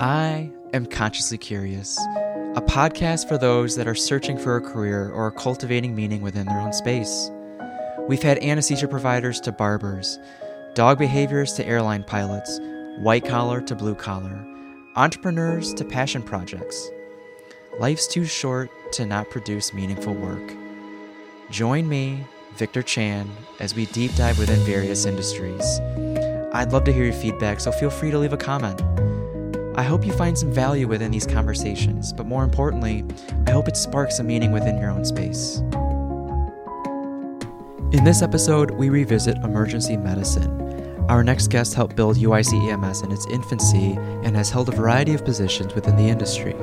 I am Consciously Curious, a podcast for those that are searching for a career or cultivating meaning within their own space. We've had anesthesia providers to barbers, dog behaviors to airline pilots, white collar to blue collar, entrepreneurs to passion projects. Life's too short to not produce meaningful work. Join me, Victor Chan, as we deep dive within various industries. I'd love to hear your feedback, so feel free to leave a comment. I hope you find some value within these conversations, but more importantly, I hope it sparks a meaning within your own space. In this episode, we revisit emergency medicine. Our next guest helped build UIC EMS in its infancy and has held a variety of positions within the industry.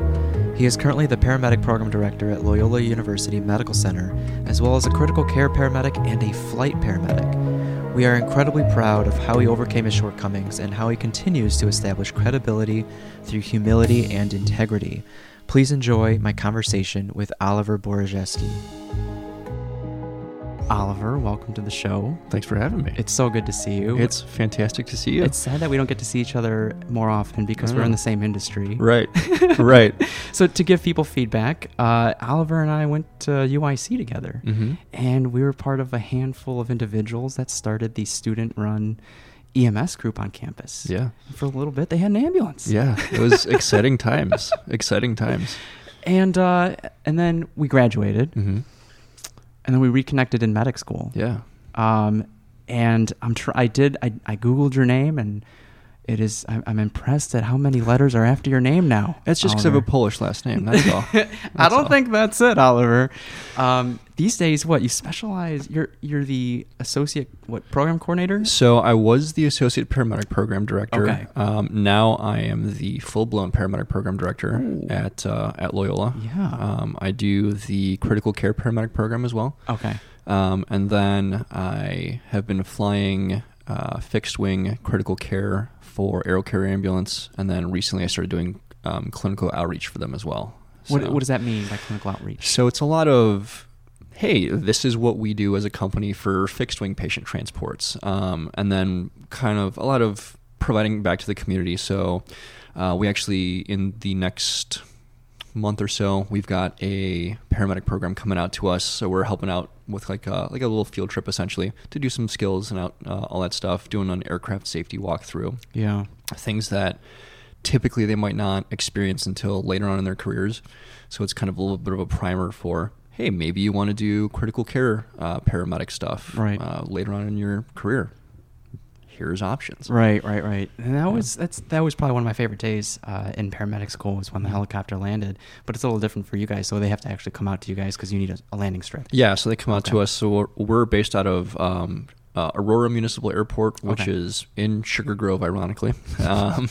He is currently the paramedic program director at Loyola University Medical Center, as well as a critical care paramedic and a flight paramedic. We are incredibly proud of how he overcame his shortcomings and how he continues to establish credibility through humility and integrity. Please enjoy my conversation with Oliver Borojeski. Oliver, welcome to the show. Thanks for having me. It's so good to see you. It's fantastic to see you. It's sad that we don't get to see each other more often because we're in the same industry. right, right. So to give people feedback, uh, Oliver and I went to UIC together, hmm and we were part of a handful of individuals that started the student-run EMS group on campus. Yeah, For a little bit, they had an ambulance. yeah. It was exciting times. Exciting times. And uh, and then we graduated, hmm and then we reconnected in medic school. Yeah. Um, and I'm tr- I did I, I googled your name and it is I'm, I'm impressed at how many letters are after your name now. It's just because I have a Polish last name. That's all. I don't all. think that's it, Oliver. Um, these days, what you specialize? You're you're the associate what program coordinator? So I was the associate paramedic program director. Okay. Um, now I am the full blown paramedic program director Ooh. at uh, at Loyola. Yeah. Um, I do the critical care paramedic program as well. Okay. Um, and then I have been flying uh, fixed wing critical care for Aero Care Ambulance, and then recently I started doing um, clinical outreach for them as well. What what does that mean by clinical outreach? So it's a lot of, hey, this is what we do as a company for fixed wing patient transports, um, and then kind of a lot of providing back to the community. So uh, we actually in the next month or so we've got a paramedic program coming out to us so we're helping out with like a, like a little field trip essentially to do some skills and out uh, all that stuff doing an aircraft safety walkthrough Yeah. things that typically they might not experience until later on in their careers. So it's kind of a little bit of a primer for, hey, maybe you want to do critical care uh, paramedic stuff Right. uh, later on in your career. Here's options. Right, right, right. And that Yeah. was that's that was probably one of my favorite days uh, in paramedic school was when the helicopter landed. But it's a little different for you guys, so they have to actually come out to you guys because you need a, a landing strip. Yeah, so they come out to us. So we're, we're based out of um, uh, Aurora Municipal Airport, which Okay. is in Sugar Grove, ironically. Um,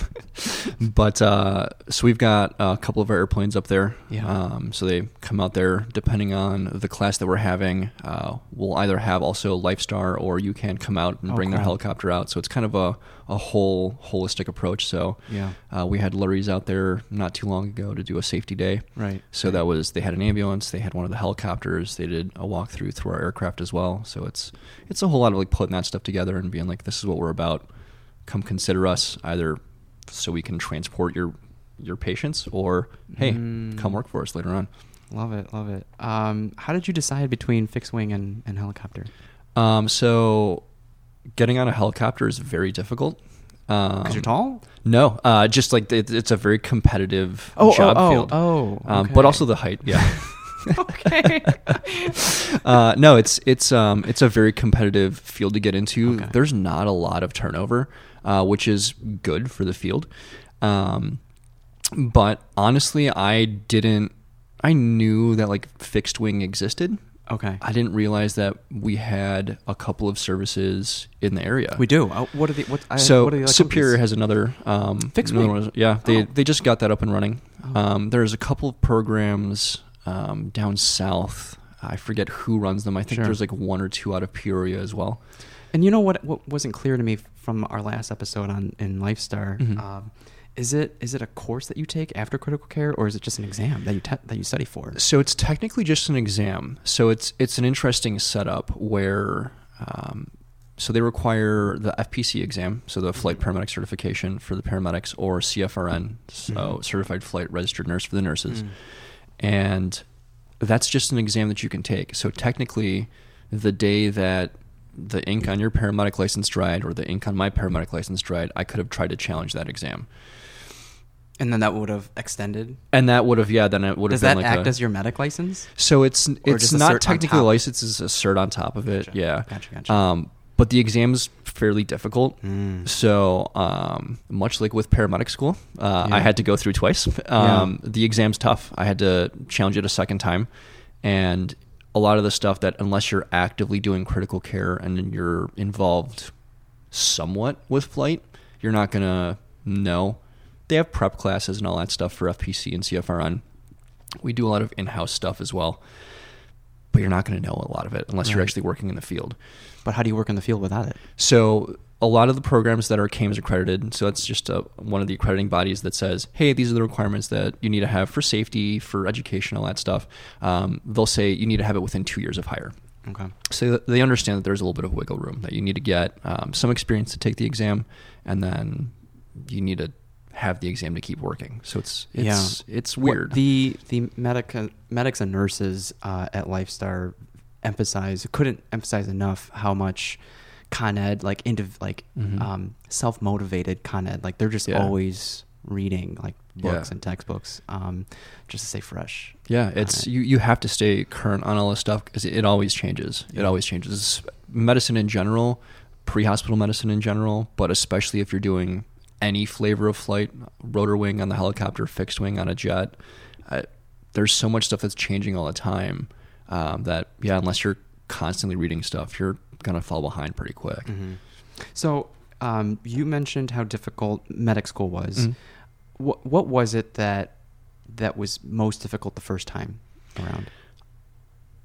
but uh, so we've got a couple of our airplanes up there. Yeah. Um, so they come out there, depending on the class that we're having. Uh, we'll either have also Lifestar, or you can come out and Oh, bring their helicopter out. So it's kind of a, a whole holistic approach. So Yeah. uh, we had Lurie's out there not too long ago to do a safety day. Right. So that was they had an ambulance, they had one of the helicopters, they did a walkthrough through our aircraft as well. So it's it's a whole lot of like putting that stuff together and being like, this is what we're about. Come consider us either so we can transport your your patients or hey, Mm. come work for us later on. Love it, love it. Um, how did you decide between fixed wing and, and helicopter? Um, so getting on a helicopter is very difficult. Um, Because you're tall. No, uh, just like it, it's a very competitive Oh, job oh, oh, field. oh, um, okay. but also the height. Yeah. okay. uh, no, it's it's um it's a very competitive field to get into. Okay. There's not a lot of turnover, uh, which is good for the field. Um, but honestly, I didn't. I knew that like fixed wing existed. Okay. I didn't realize that we had a couple of services in the area. We do. Uh, what are the what? I, so what are the Superior has another um, Fixed another one. Yeah, they Oh. they just got that up and running. Oh. Um, there's a couple of programs um, down south. I forget who runs them. I think Sure. there's like one or two out of Peoria as well. And you know what? What wasn't clear to me from our last episode on in Lifestar? Mhm. Um, is it is it a course that you take after critical care, or is it just an exam that you te- that you study for? So it's technically just an exam. So it's it's an interesting setup where um, so they require the FPC exam, so the flight paramedic certification for the paramedics, or CFRN, so Mhm. certified flight registered nurse for the nurses, Mm. and that's just an exam that you can take. So technically, the day that the ink on your paramedic license dried or the ink on my paramedic license dried, I could have tried to challenge that exam. And then that would have extended. And that would have, yeah, then it would have Does been that like act a, as your medic license? So it's it's a not technically top? licensed; it's a cert on top of it. Gotcha. Yeah. Gotcha, gotcha. Um, but the exam's fairly difficult. Mm. So um, much like with paramedic school, uh, Yeah. I had to go through twice. Um, The exam's tough. I had to challenge it a second time, and a lot of the stuff that unless you're actively doing critical care and then you're involved somewhat with flight, you're not gonna know. They have prep classes and all that stuff for FPC and CFRN. We do a lot of in-house stuff as well, but you're not going to know a lot of it unless you're actually working in the field. But how do you work in the field without it? So a lot of the programs that are CAMTS accredited, so that's just a, one of the accrediting bodies that says, hey, these are the requirements that you need to have for safety, for education, all that stuff. Um, they'll say you need to have it within two years of hire. Okay. So they understand that there's a little bit of wiggle room that you need to get um, some experience to take the exam, and then you need to have the exam to keep working. So it's it's it's What weird. the the medic medics and nurses uh, at LifeStar emphasize couldn't emphasize enough how much Con Ed like indiv- like Mhm. um, self motivated Con Ed like they're just Yeah. always reading like books Yeah. and textbooks um, just to stay fresh. Yeah, it's you. You have to stay current on all this stuff because it, it always changes. It always changes. Medicine in general, pre-hospital medicine in general, but especially if you're doing any flavor of flight, rotor wing on the helicopter, fixed wing on a jet, uh, there's so much stuff that's changing all the time um, that yeah, unless you're constantly reading stuff, you're gonna fall behind pretty quick. Mhm. So um, you mentioned how difficult medic school was. Mhm. What what was it that that was most difficult the first time around?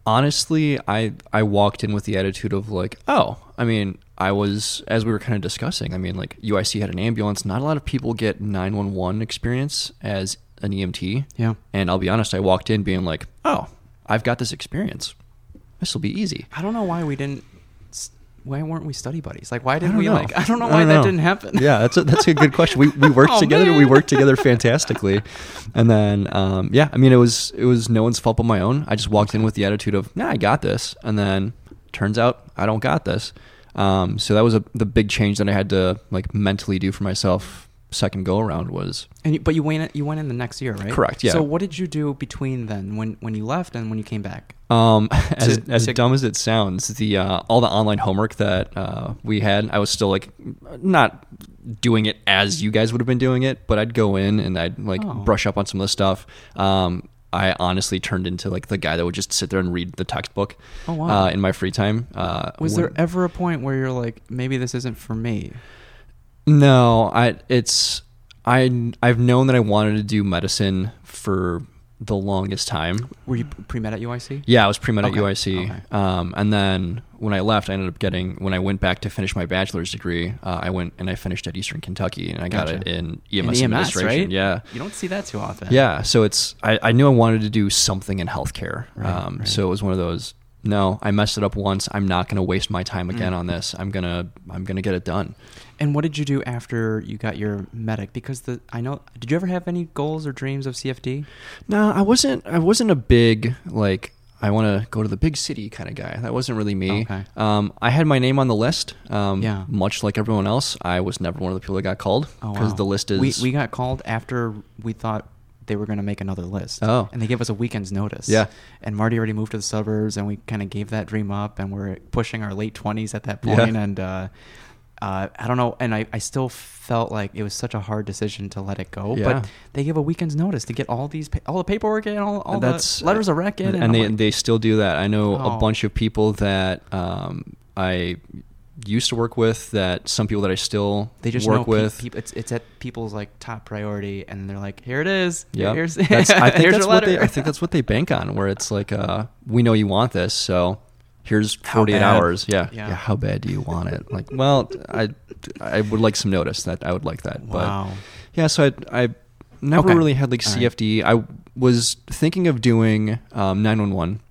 honestly i i walked in with the attitude of like oh i mean i was as we were kind of discussing i mean like uic had an ambulance not a lot of people get 911 experience as an emt Yeah. and i'll be honest i walked in being like oh i've got this experience this will be easy I don't know why we didn't. Why weren't we study buddies? Like, why didn't we know. like? I don't know I why don't that know. didn't happen. yeah that's a, that's a good question we, we worked Oh, together we worked together fantastically and then um, yeah i mean it was it was no one's fault but my own i just walked in with the attitude of nah i got this and then turns out i don't got this um, so that was a, the big change that i had to like mentally do for myself second go around was And you, but you went you went in the next year, right? Correct, yeah. So what did you do between then, when when you left and when you came back? Um, as To- as to- dumb as it sounds, the uh, all the online homework that uh, we had, I was still like not doing it as you guys would have been doing it, but I'd go in and I'd like Oh. brush up on some of the stuff. Um, I honestly turned into like the guy that would just sit there and read the textbook Oh, wow. uh, in my free time. Uh, Was when- there ever a point where you're like, maybe this isn't for me? No, I it's I I've known that I wanted to do medicine for the longest time. Were you pre med at UIC? Yeah, I was pre med at UIC, okay. um, and then when I left, I ended up getting when I went back to finish my bachelor's degree. Uh, I went and I finished at Eastern Kentucky, and I got it in In EMS, EMS, administration. right? Yeah, You don't see that too often. yeah. So it's I, I knew I wanted to do something in healthcare. Right, um, right. So it was one of those. No, I messed it up once. I'm not going to waste my time again Mm. on this. I'm gonna I'm gonna get it done. And what did you do after you got your medic? Because the I know. Did you ever have any goals or dreams of CFD? No, I wasn't. I wasn't a big like. I want to go to the big city kind of guy. That wasn't really me. Okay. Um, I had my name on the list. Um, Yeah. Much like everyone else, I was never one of the people that got called Oh, because wow. the list is. We we got called after we thought they were going to make another list. Oh. And they gave us a weekend's notice. Yeah. And Marty already moved to the suburbs, and we kind of gave that dream up, and we're pushing our late twenties at that Yeah. point, and. Uh, uh, I don't know, and I, I still felt like it was such a hard decision to let it go. Yeah. But they gave a weekend's notice to get all these pa- all the paperwork and all, all That's the letters of rec in, and, I'm they like, they still do that. I know Oh. a bunch of people that um, I used to work with. That some people that I still they just work know pe- with. peop- it's it's at people's like top priority, and they're like, here it is. Yeah, here's, that's, I think here's that's your what they. letter. I think that's what they bank on. Where it's like, uh, we know you want this, so here's 48 hours. Yeah. Yeah. yeah, How bad do you want it? Like, well, I, I would like some notice that I would like that. Wow. But yeah, so I, I never Okay. really had like All right. CFD. I was thinking of doing um, 911.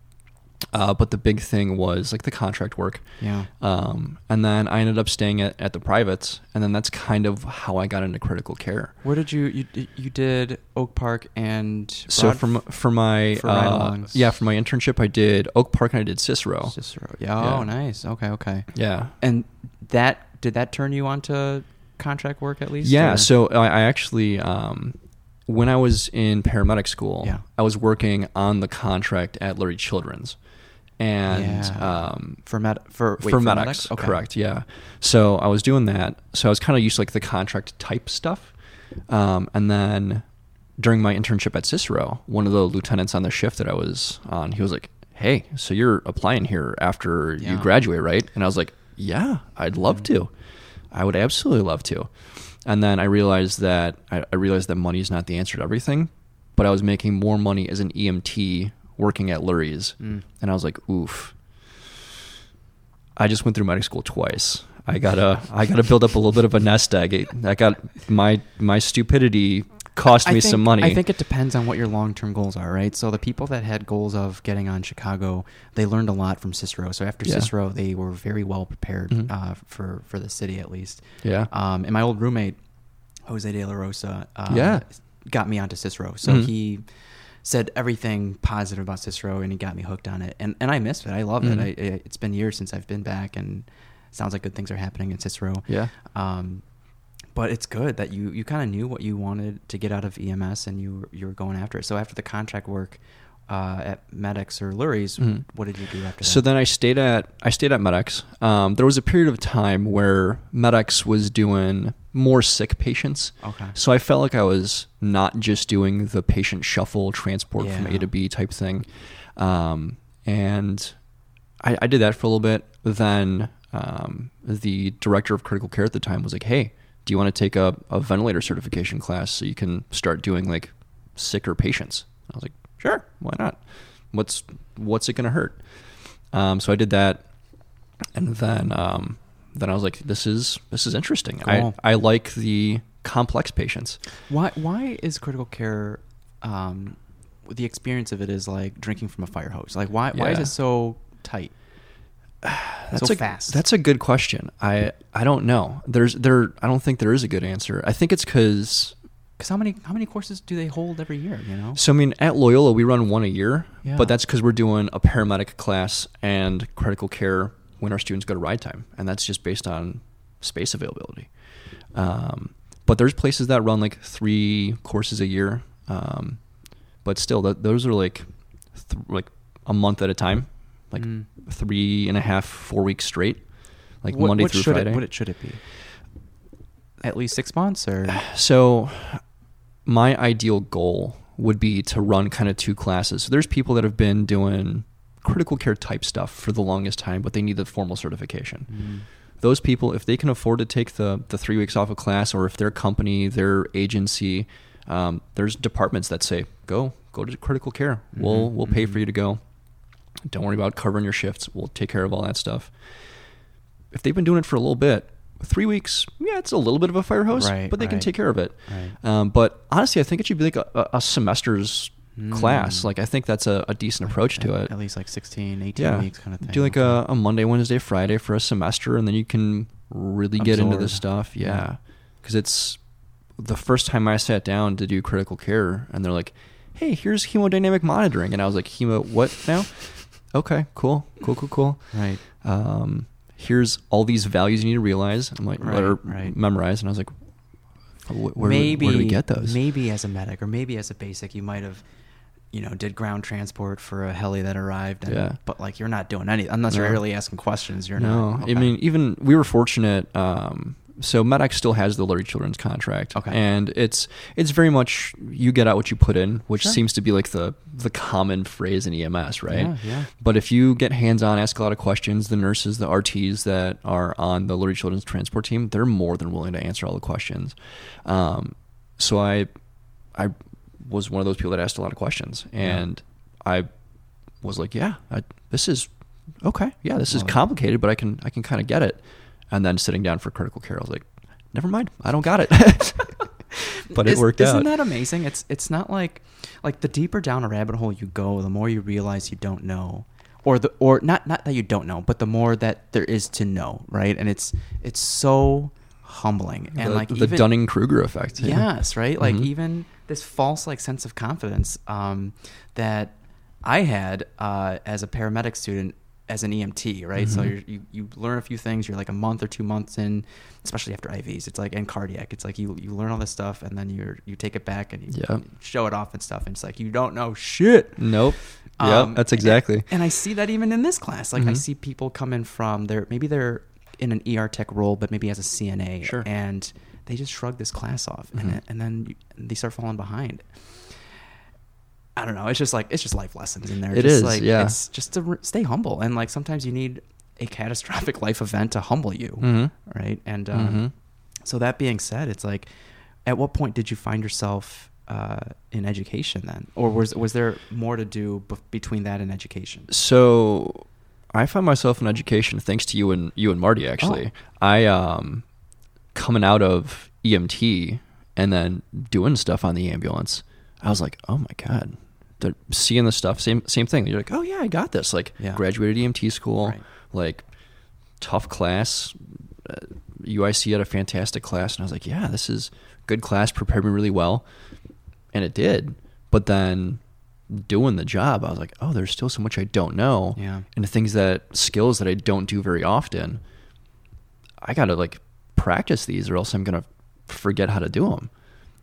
Uh, but the big thing was like the contract work. Yeah. Um, and then I ended up staying at, at the privates, and then that's kind of how I got into critical care. Where did you you you did Oak Park and So from for my for uh, yeah for my internship I did Oak Park and I did Cicero. Cicero. Yeah. Yeah. Oh, nice. Okay. Okay. Yeah, And that did that turn you on to contract work at least? yeah. or- So I, I actually um, when I was in paramedic school, Yeah. I was working on the contract at Lurie Children's, and Yeah. um, for med for wait, for medics, Okay. correct? Yeah. So I was doing that. So I was kind of used to like the contract type stuff, um, and then during my internship at Cicero, one of the lieutenants on the shift that I was on, he was like, "Hey, so you're applying here after you graduate, right?" And I was like, "Yeah, I'd love to. I would absolutely love to." And then I realized that I, I realized that money is not the answer to everything, but I was making more money as an EMT working at Lurie's, Mm. and I was like, "Oof." I just went through medical school twice. I gotta I gotta build up a little bit of a nest egg. I got my my stupidity cost I me think- some money. I think it depends on what your long term goals are, right? So the people that had goals of getting on Chicago, they learned a lot from Cicero. So after Yeah. Cicero, they were very well prepared Mhm. uh, for for the city at least. Yeah. Um, and my old roommate, Jose De La Rosa, uh, Yeah. got me onto Cicero. So Mhm. he said everything positive about Cicero, and he got me hooked on it. And and I missed it. I love Mhm. it. I, it's been years since I've been back, and sounds like good things are happening in Cicero. Yeah. Um, but it's good that you, you kind of knew what you wanted to get out of EMS and you you were going after it. So after the contract work uh, at Medics or Lurie's, Mhm. what did you do after that? So then I stayed at I stayed at Medex. Um, there was a period of time where Medex was doing more sick patients. Okay. So I felt like I was not just doing the patient shuffle transport from A to B type thing, um, and I, I did that for a little bit. Then um, the director of critical care at the time was like, "Hey, do you want to take a, a ventilator certification class so you can start doing like sicker patients?" I was like, "Sure, why not? What's what's it gonna hurt?" Um, so I did that, and then um, then I was like, "This is this is interesting. Cool. I I like the complex patients." Why why is critical care um, the experience of it is like drinking from a fire hose? Like why why is it so tight? That's so a, fast. That's a good question. I I don't know. There's there. I don't think there is a good answer. I think it's because. Because how many how many courses do they hold every year? You know. So I mean, at Loyola we run one a year, Yeah. but that's because we're doing a paramedic class and critical care when our students go to ride time, and that's just based on space availability. Um, but there's places that run like three courses a year, um, but still, that, those are like th- like a month at a time, like Mm. three and a half, four weeks straight, like What- Monday what through Friday. It, what it should it be? At least six months, or So, my ideal goal would be to run kind of two classes. So, there's people that have been doing critical care type stuff for the longest time, but they need the formal certification. Mm. Those people, if they can afford to take the, the three weeks off of class, or if their company, their agency, um, there's departments that say, go, go to critical care. We'll, Mhm, we'll pay mhm. for you to go. Don't worry about covering your shifts. We'll take care of all that stuff. If they've been doing it for a little bit, three weeks, yeah, it's a little bit of a fire hose, Right, but they can take care of it. Right. Um, but honestly, I think it should be like a, a- semester's class. Mm. Like I think that's a, a decent approach to it. At least like 16, 18 yeah, weeks kind of thing. do like a, a Monday, Wednesday, Friday for a semester, and then you can really get into this stuff. Yeah. Yeah, because it's the first time I sat down to do critical care, and they're like, "Hey, here's hemodynamic monitoring," and I was like, "Hemo what now?" okay, cool, cool, cool, cool. Right. Um, here's all these values you need to realize. I'm like, Right, or right. memorize, and I was like, where, do we- maybe where do we get those? Maybe as a medic or maybe as a basic, you might have, you know, did ground transport for a heli that arrived. And, Yeah. But like, you're not doing any unless you're really asking questions. You're no, not. I mean, even we were fortunate. Um, so Medex still has the Lurie Children's contract, Okay. and it's it's very much you get out what you put in, which Sure. seems to be like the the common phrase in EMS, right? Yeah, yeah. But if you get hands on, ask a lot of questions, the nurses, the RTs that are on the Lurie Children's transport team, they're more than willing to answer all the questions. Um, so I I was one of those people that asked a lot of questions, Yeah. and I was like, yeah, I, this is okay. Yeah, this is complicated, but I can I can kind of get it. And then sitting down for critical care, I was like, never mind, I don't got it. but it Is- worked out isn't that amazing? It's it's not like like the deeper down a rabbit hole you go, the more you realize you don't know, or the or not not that you don't know, but the more that there is to know, right? And it's it's so humbling and the, like the Dunning Kruger effect. yeah. Yes, right. Like Mhm. even this false like sense of confidence um, that I had uh, as a paramedic student as an EMT, right? So Mhm. you're, you you learn a few things. You're like a month or two months in, especially after IVs. It's like and cardiac. It's like you you learn all this stuff and then you you take it back and you Yeah. show it off and stuff. And it's like you don't know shit. Nope. Um, yep. That's exactly. And I see that even in this class. Like I Mhm. see people coming from their maybe they're in an ER tech role, but maybe as a CNA, Sure. and they just shrug this class off, Mhm. and and then you, they start falling behind. I don't know. It's just like it's just life lessons in there. It just is, like yeah. it's just to re- stay humble, and like sometimes you need a catastrophic life event to humble you, Mm-hmm. right? And um, Mhm. so that being said, it's like, at what point did you find yourself uh, in education then, or was was there more to do bef- between that and education? So I found myself in education thanks to you and you and Marty actually. Oh. I um coming out of EMT and then doing stuff on the ambulance. I was like, "Oh my god." They're seeing the stuff same same thing. You're like, "Oh yeah, I got this." Like Yeah. graduated EMT school, Right. like tough class. Uh, UIC had a fantastic class and I was like, "Yeah, this is good class, prepared me really well." And it did. But then doing the job, I was like, oh, there's still so much I don't know. Yeah. And the things that skills that I don't do very often, I got to like practice these or else I'm going to forget how to do them.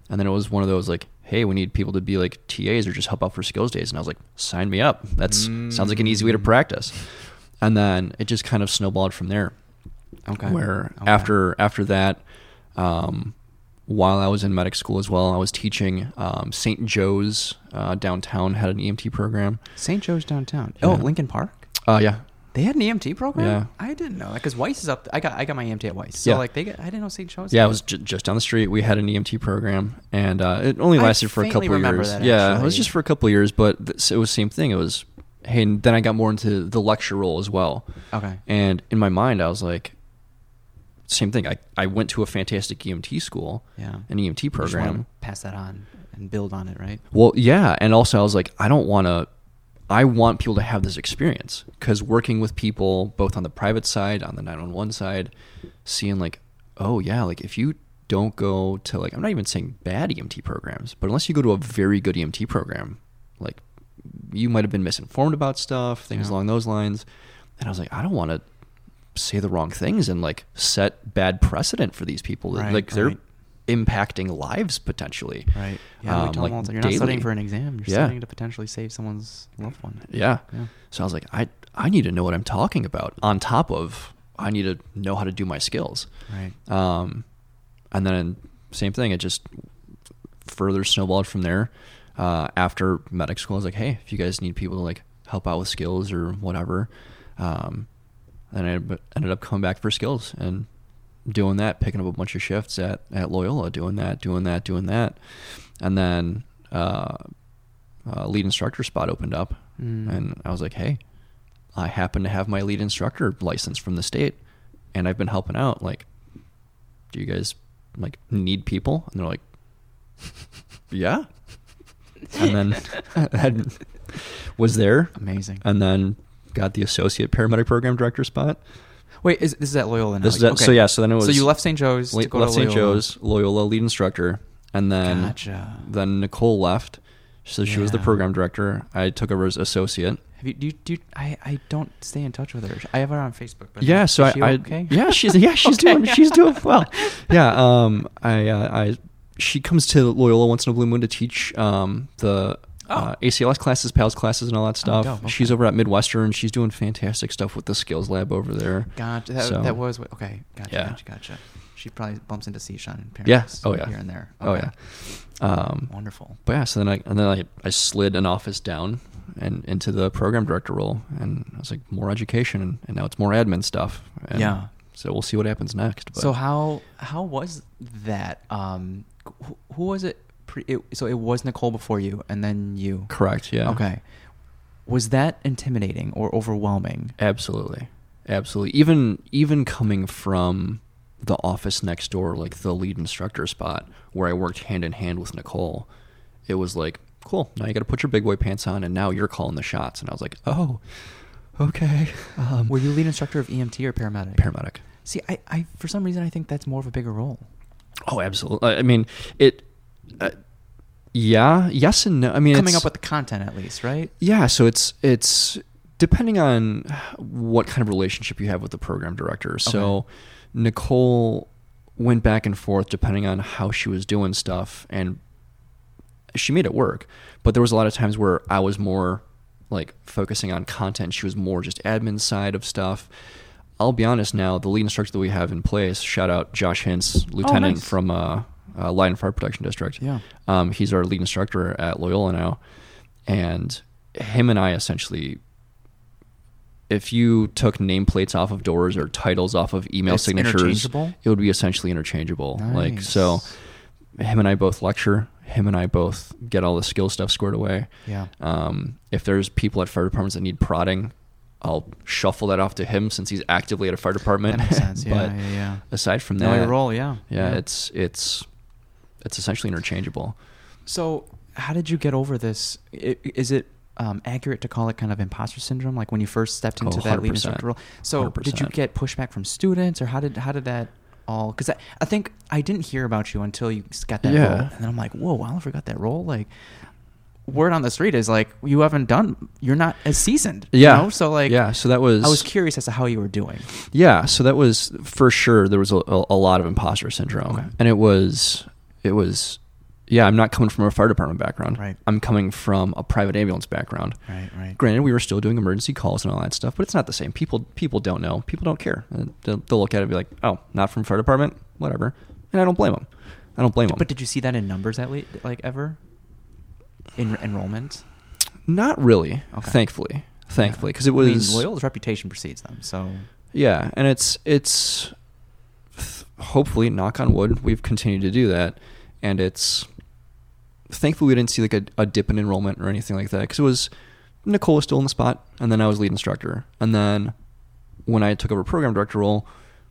And then it was one of those like, hey, we need people to be like TAs or just help out for skills days. And I was like, sign me up. That's sounds like an easy way to Mm. practice. And then it just kind of snowballed from there Okay. where Okay. after after that um, while I was in medic school as well, I was teaching um, St. Joe's uh, downtown had an EMT program. St. Joe's downtown. Oh, Lincoln Park. Uh, yeah, They had an EMT program. Yeah. I didn't know that because Weiss is up. I got I got my EMT at Weiss. So Yeah. like they get, I didn't know St. Joe's. yeah, it was j- just down the street. We had an EMT program, and uh, it only I lasted for a couple years. that, yeah, it was just for a couple years, but th- it was same thing. It was hey, and then I got more into the lecture role as well. Okay. And in my mind, I was like, same thing. I, I went to a fantastic EMT school, Yeah. an EMT program. Pass that on and build on it, right? Well, yeah, and also I was like, I don't want to. I want people to have this experience because working with people both on the private side, on the 911 side, seeing like, oh yeah, like if you don't go to like, I'm not even saying bad EMT programs, but unless you go to a very good EMT program, like you might have been misinformed about stuff, things Yeah. along those lines. And I was like, I don't want to say the wrong things and like set bad precedent for these people. Right, like they're right. Impacting lives potentially. Right. Yeah. Um, like you're not studying for an exam. You're Yeah. studying to potentially save someone's loved one. Yeah. Yeah. So I was like, I I need to know what I'm talking about. On top of I need to know how to do my skills. Right. Um, and then same thing. It just further snowballed from there. Uh, after medic school, I was like, hey, if you guys need people to like help out with skills or whatever, um, then I ended up coming back for skills and doing that, picking up a bunch of shifts at at Loyola, doing that, doing that, doing that, and then uh, uh, lead instructor spot opened up, Mm. and I was like, hey, I happen to have my lead instructor license from the state, and I've been helping out. Like, do you guys like need people? And they're like, yeah. And then had, was there, Amazing. and then got the associate paramedic program director spot. Wait, is this is at Loyola now? This is at, so yeah. So then it was So you left St. Joe's to le- go left to St. Joe's Loyola lead instructor, and then Gotcha. then Nicole left. So she was the program director. I took over as associate. Have you, do you, do you, I, I don't stay in touch with her. I have her on Facebook. But Yeah, so is I, she I okay? yeah, she's yeah, she's Okay. doing she's doing well. Yeah, um, I uh, I she comes to Loyola once in a blue moon to teach um the uh, ACLS classes, PALS classes, and all that stuff. Oh. dope, She's over at Midwestern. She's doing fantastic stuff with the skills lab over there. Gotcha. That, So- that was what- okay. Gotcha. Yeah. Gotcha. Gotcha. She probably bumps into Seashon and Yeah. Oh, yeah. Here and there. Oh yeah. Um, Wonderful. But yeah, so then I and then I, I slid an office down and into the program director role, and I was like more education, and, and now it's more admin stuff. And Yeah. So we'll see what happens next. But So how how was that? Um, who, who was it, pre, it? So it was Nicole before you, and then you. correct, yeah. Okay. Was that intimidating or overwhelming? Absolutely, absolutely. Even even coming from the office next door, like the lead instructor spot, where I worked hand in hand with Nicole, it was like, cool. Now you got to put your big boy pants on, and now you're calling the shots. And I was like, oh, okay. Um, Were you lead instructor of EMT or paramedic? paramedic. See, I, I for some reason I think that's more of a bigger role. Oh, absolutely. I mean, it. Uh, yeah. Yes and no. I mean, Coming up with the content at least, right? Yeah, so it's it's depending on what kind of relationship you have with the program director. So Okay. Nicole went back and forth depending on how she was doing stuff and she made it work. But there was a lot of times where I was more like focusing on content. She was more just admin side of stuff. I'll be honest now, the lead instructor that we have in place, shout out Josh Hintz, lieutenant nice. from uh, uh, Light and Fire Protection District. Yeah. Um, he's our lead instructor at Loyola now, and him and I essentially, if you took nameplates off of doors or titles off of email It's signatures, it would be essentially interchangeable. Like so, him and I both lecture. Him and I both get all the skill stuff squared away. Yeah. Um, if there's people at fire departments that need prodding, I'll shuffle that off to him since he's actively at a fire department. That makes sense. Yeah, but yeah, yeah. aside from that, your role, yeah. yeah, it's it's it's essentially interchangeable. So, how did you get over this? I- Is it um, accurate to call it kind of imposter syndrome, like when you first stepped into Oh, that lead instructor role? So, did you get pushback from students, or how did how did that all? Because I, I think I didn't hear about you until you got that Yeah. role, and then I'm like, whoa, Oliver got that role. Like, word on the street is like you haven't done, you're not as seasoned. you Yeah. know? So like, yeah, so that was I was curious as to how you were doing. Yeah, so that was for sure. There was a, a, a lot of imposter syndrome, Okay. and it was it was yeah. I'm not coming from a fire department background. Right. I'm coming from a private ambulance background. Right, right. Granted, we were still doing emergency calls and all that stuff, but it's not the same. People people don't know. People don't care. Uh, they'll, they'll look at it and be like, "Oh, not from fire department, whatever." And I don't blame them. I don't blame them. But did you see that in numbers at least, like ever? In enrollment? not really, Okay. thankfully, thankfully, because it I was mean, Loyola's reputation precedes them, so Yeah, and it's it's hopefully knock on wood we've continued to do that, and it's thankfully we didn't see like a, a dip in enrollment or anything like that because it was Nicole was still in the spot, and then I was lead instructor, and then when I took over program director role,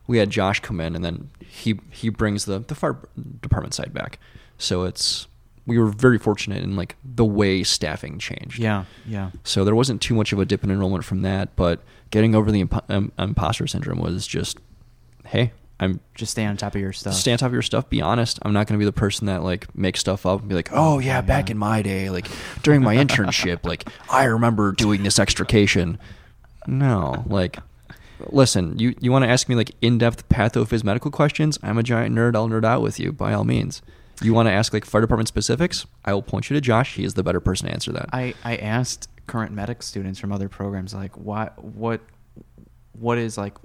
we had Josh come in, and then he he brings the the fire department side back, so it's we were very fortunate in like the way staffing changed. yeah, yeah. So there wasn't too much of a dip in enrollment from that, but getting over the impo- um, imposter syndrome was just, hey, I'm Just stay on top of your stuff. stay on top of your stuff. Be honest. I'm not going to be the person that like makes stuff up and be like, oh yeah, back Yeah. in my day, like during my internship, like I remember doing this extrication. No, like. Listen, you, you want to ask me like in depth pathophys medical questions? I'm a giant nerd. I'll nerd out with you by all means. You want to ask like fire department specifics? I will point you to Josh. He is the better person to answer that. I, I asked current medic students from other programs like what what what is like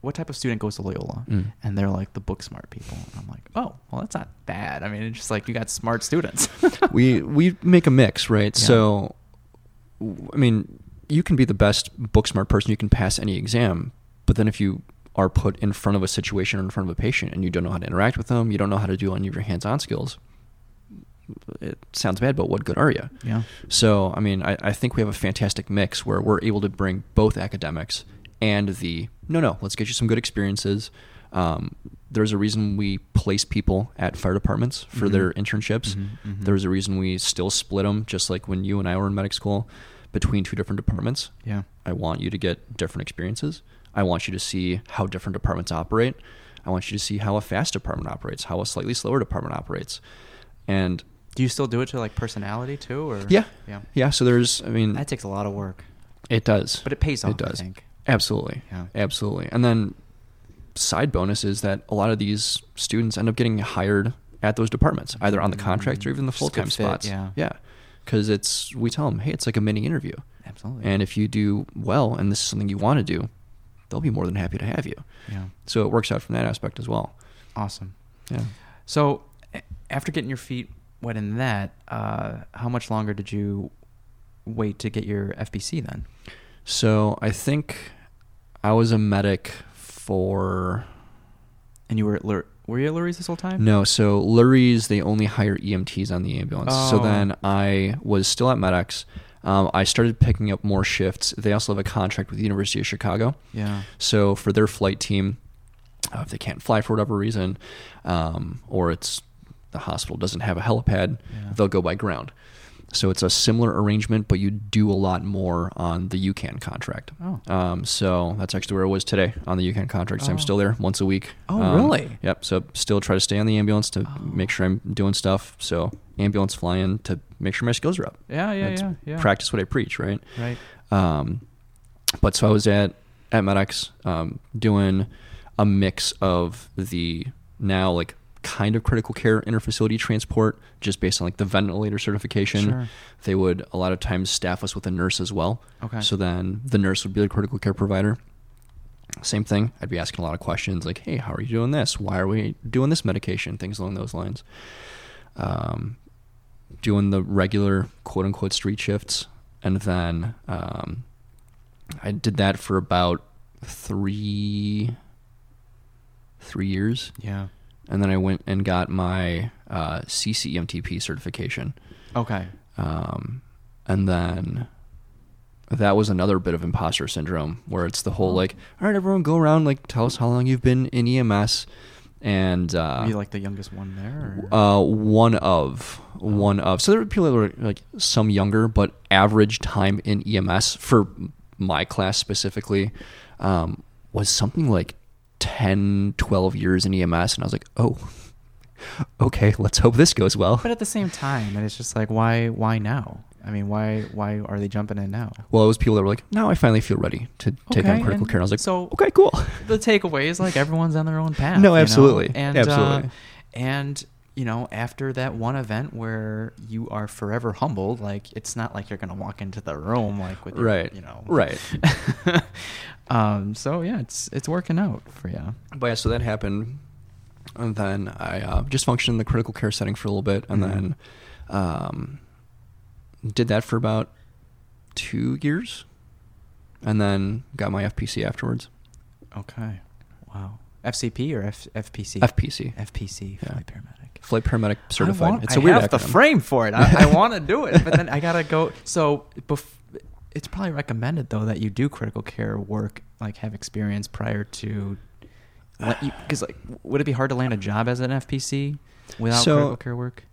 what type of student goes to Loyola? Mm. And they're like the book smart people. And I'm like, oh, well, that's not bad. I mean, it's just like you got smart students. we we make a mix, right? Yeah. So, I mean, you can be the best book smart person. You can pass any exam, but then if you are put in front of a situation or in front of a patient and you don't know how to interact with them, you don't know how to do any of your hands-on skills. It sounds bad, but what good are you? yeah. So, I mean, I, I think we have a fantastic mix where we're able to bring both academics and the no, no, let's get you some good experiences. Um, there's a reason we place people at fire departments for Mhm. their internships. Mhm, mhm. There's a reason we still split them, just like when you and I were in medic school, between two different departments. Yeah. I want you to get different experiences. I want you to see how different departments operate. I want you to see how a fast department operates, how a slightly slower department operates. And Do you still do it to like personality too or yeah, Yeah. yeah. So there's, I mean, That takes a lot of work. it does, But it pays off, It does. I think. Absolutely. Yeah. Absolutely. And then side bonus is that a lot of these students end up getting hired at those departments, either on the contracts or even the full time spots. yeah. Yeah. Because it's, we tell them, hey, it's like a mini interview. Absolutely. And if you do well and this is something you want to do, they'll be more than happy to have you. yeah. So it works out from that aspect as well. Awesome. Yeah. So, after getting your feet wet in that, uh, how much longer did you wait to get your FPC then? So I think I was a medic for And you were at Lur- were you at Lurie's this whole time? No, so Lurie's they only hire EMTs on the ambulance. So Oh. then I was still at Medics. Um, I started picking up more shifts. They also have a contract with the University of Chicago. Yeah. So for their flight team, uh, if they can't fly for whatever reason, um, or it's the hospital doesn't have a helipad, Yeah. they'll go by ground. So it's a similar arrangement, but you do a lot more on the UCAN contract. Oh. Um, so that's actually where I was today on the UCAN contract. So I'm Oh. still there once a week. Oh, Um, really? Yep. So still try to stay on the ambulance to Oh. make sure I'm doing stuff. So ambulance fly in to make sure my skills are up. Yeah, yeah, That's yeah, yeah. Practice what I preach, right? Right. Um, but so I was at at MedX um, doing a mix of the now like kind of critical care interfacility transport, just based on like the ventilator certification. Sure. They would a lot of times staff us with a nurse as well. Okay. So then the nurse would be the critical care provider. Same thing. I'd be asking a lot of questions like, "Hey, how are you doing this? Why are we doing this medication?" Things along those lines. Um, doing the regular quote unquote street shifts, and then um, I did that for about three three years, Yeah. And then I went and got my uh, CCEMTP certification. Okay. Um, and then that was another bit of imposter syndrome where it's the whole Oh. like, all right, everyone go around, like, tell us how long you've been in EMS. And uh, Were you like the youngest one there? Or? uh, one of one of so there were people that were like some younger, but average time in EMS for my class specifically um, was something like 10, 12 years in EMS, and I was like, oh, okay, let's hope this goes well. but at the same time, and it's just like, why? Why now? I mean, why? Why are they jumping in now? Well, it was people that were like, now I finally feel ready to take Okay, on critical care. And I was like, so- okay, cool. the takeaway is like everyone's on their own path. No, you know? absolutely. and Absolutely. Uh, and you know, after that one event where you are forever humbled, like it's not like you're gonna walk into the room like with your, Right. you know, Right. um. So yeah, it's it's working out for you. But yeah, so that happened, and then I uh, just functioned in the critical care setting for a little bit, and Mhm. then um, did that for about two years, and then got my FPC afterwards. Okay. Wow. FCP or F- FPC? FPC, FPC. Yeah. Paramedic. Flight paramedic certified. I want, it's a I weird have the frame for it. I, I want to do it, but then I gotta go. So, bef- it's probably recommended though that you do critical care work, like have experience prior to, because like, would it be hard to land a job as an FPC without So- critical care work?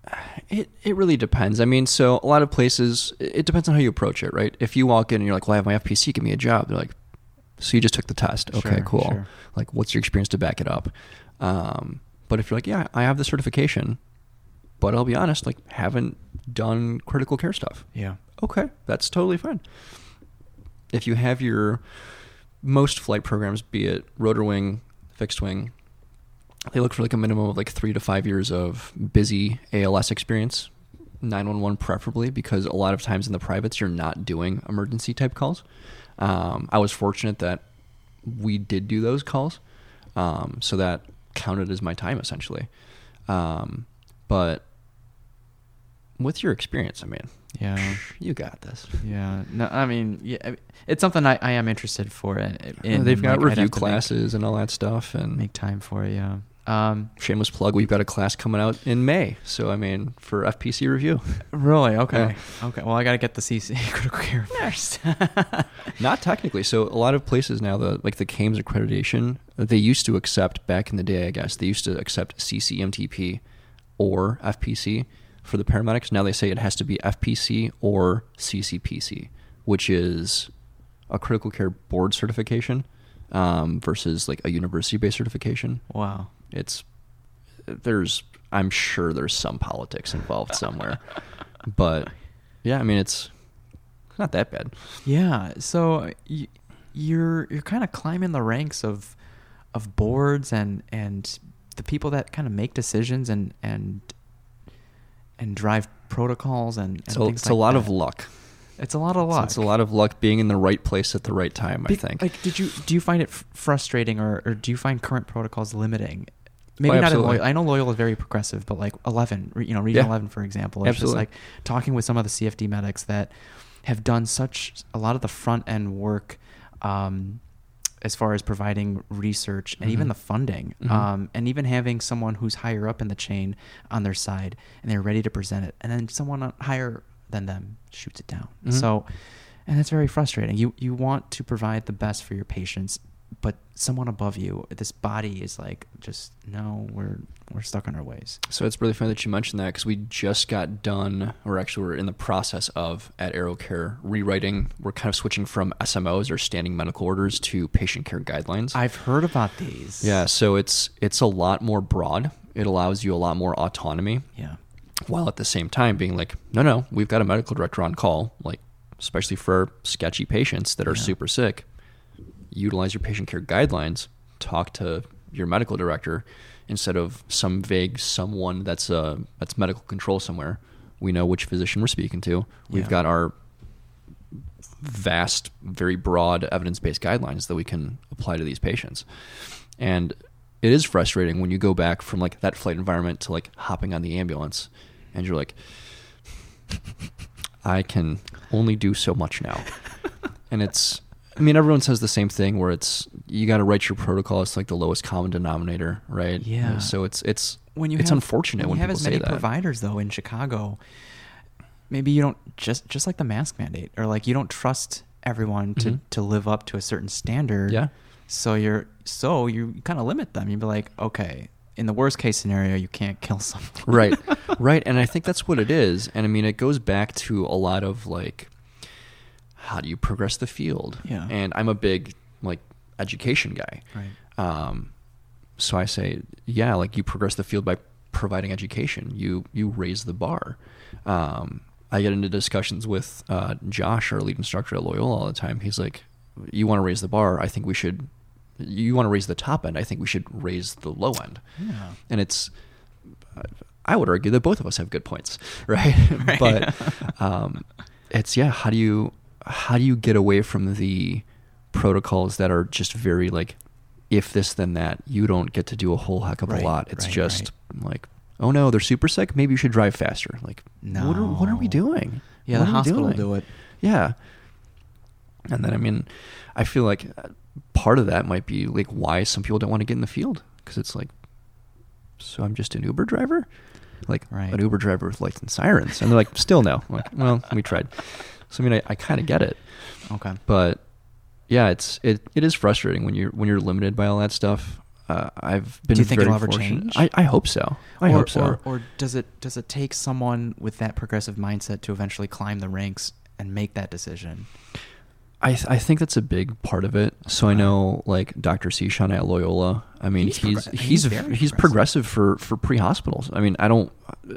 It it really depends. I mean, so a lot of places, it it depends on how you approach it, right? If you walk in and you're like, "Well, I have my FPC, give me a job," they're like, "So you just took the test? Okay, Sure, cool. sure. Like, what's your experience to back it up?" Um, but if you're like, "Yeah, I have the certification," but I'll be honest, like, haven't done critical care stuff. Yeah. Okay, that's totally fine. If you have your most flight programs, be it rotor wing, fixed wing, they look for like a minimum of like three to five years of busy ALS experience, 911 preferably, because a lot of times in the privates you're not doing emergency type calls. Um, I was fortunate that we did do those calls, um, so that counted as my time essentially. Um, but with your experience, I mean, Yeah. you got this. Yeah. No, I mean, yeah, it's something I, I am interested for. In, in They've got like, review to make- classes and all that stuff, and Make, time for it. Yeah. Um, shameless plug, we've got a class coming out in May. So I mean, for FPC review, really? Okay. Okay. Well, I got to get the CC critical care first. not technically. So a lot of places now, the like the CAMTS accreditation, they used to accept back in the day. I guess they used to accept CCEMTP or FPC for the paramedics. Now they say it has to be FPC or CCPC, which is a critical care board certification um, versus like a university-based certification. wow. it's there's I'm sure there's some politics involved somewhere. but yeah, I mean it's not that bad. Yeah. So y- you're you're kind of climbing the ranks of of boards and and the people that kind of make decisions and and and drive protocols and, and So it's a lot that. of luck. It's a lot of So luck. It's a lot of luck being in the right place at the right time, I think. Like, did you do you find it f- frustrating, or, or do you find current protocols limiting? Maybe Oh, not in absolutely. Loyal. I know Loyal is very progressive, but like Eleven, you know, Region Yeah. Eleven, for example, it's just like talking with some of the CFD medics that have done such a lot of the front end work, um, as far as providing research and even Mhm. the funding, Mhm. um, and even having someone who's higher up in the chain on their side, and they're ready to present it, and then someone higher than them shoots it down. Mhm. So and it's very frustrating. You you want to provide the best for your patients but someone above you, this body is like, just no, we're we're stuck in our ways. So it's really funny that you mentioned that because we just got done, or actually we're in the process of at AeroCare rewriting. We're kind of switching from SMOs or standing medical orders to patient care guidelines. I've heard about these. yeah, so it's it's a lot more broad. It allows you a lot more autonomy, Yeah. while at the same time being like, no, no, we've got a medical director on call, like especially for sketchy patients that are Yeah. super sick. Utilize your patient care guidelines. Talk to your medical director instead of some vague someone that's uh that's medical control somewhere. We know which physician we're speaking to. We've Yeah. got our vast, very broad evidence based guidelines that we can apply to these patients. And it is frustrating when you go back from like that flight environment to like hopping on the ambulance and you're like, I can only do so much now. and it's, I mean, everyone says the same thing where it's, you got to write your protocol. It's like the lowest common denominator, right? Yeah. So it's, it's, When you it's have, unfortunate when, you have as many providers though in Chicago, maybe you don't just just like the mask mandate or like you don't trust everyone to Mhm. to live up to a certain standard. Yeah. So you're so you kind of limit them. You'd be like, okay, in the worst case scenario, you can't kill someone. right right and i think that's what it is and i mean it goes back to a lot of like how do you progress the field Yeah. and i'm a big like education guy Right. um so i say yeah like you progress the field by providing education you you raise the bar um i get into discussions with uh josh our lead instructor at loyola all the time he's like you want to raise the bar i think we should you want to raise the top end i think we should raise the low end Yeah. and it's I would argue that both of us have good points, right? Right. but um, it's yeah, how do you how do you get away from the protocols that are just very like if this then that you don't get to do a whole heck of Right, a lot. It's right, just like oh no, they're super sick. Maybe you should drive faster. Like what are what are we doing? Yeah, What the hospital will do it. Yeah. And then I mean, I feel like uh, part of that might be like why some people don't want to get in the field because it's like, so I'm just an Uber driver, like Right. an Uber driver with lights and sirens, and they're like, still no. I'm like, well, we tried. So I mean, I, I kind of get it, Okay. but yeah, it's it it is frustrating when you're when you're limited by all that stuff. Uh, I've been. Do you think it'll ever fortunate. change? I, I hope so. I or, hope so. Or, or does it does it take someone with that progressive mindset to eventually climb the ranks and make that decision? I th- I think that's a big part of it. So I know like Dr. Sishan at Loyola. I mean, He's he's progr- he's he's he's progressive for for pre hospitals. I mean, I don't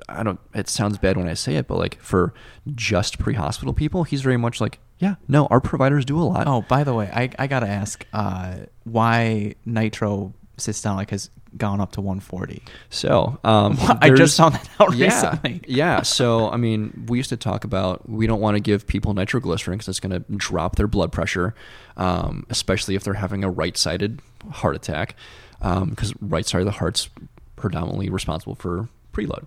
I don't. It sounds bad when I say it, but like for just pre hospital people, he's very much like, yeah, no, our providers do a lot. Oh, by the way, I I gotta ask, uh, why nitro systolic has gone up to 140? So um, I just found that out yeah, recently. yeah. So I mean, we used to talk about we don't want to give people nitroglycerin because it's going to drop their blood pressure, um, especially if they're having a right-sided heart attack, because right side of the heart's predominantly responsible for preload.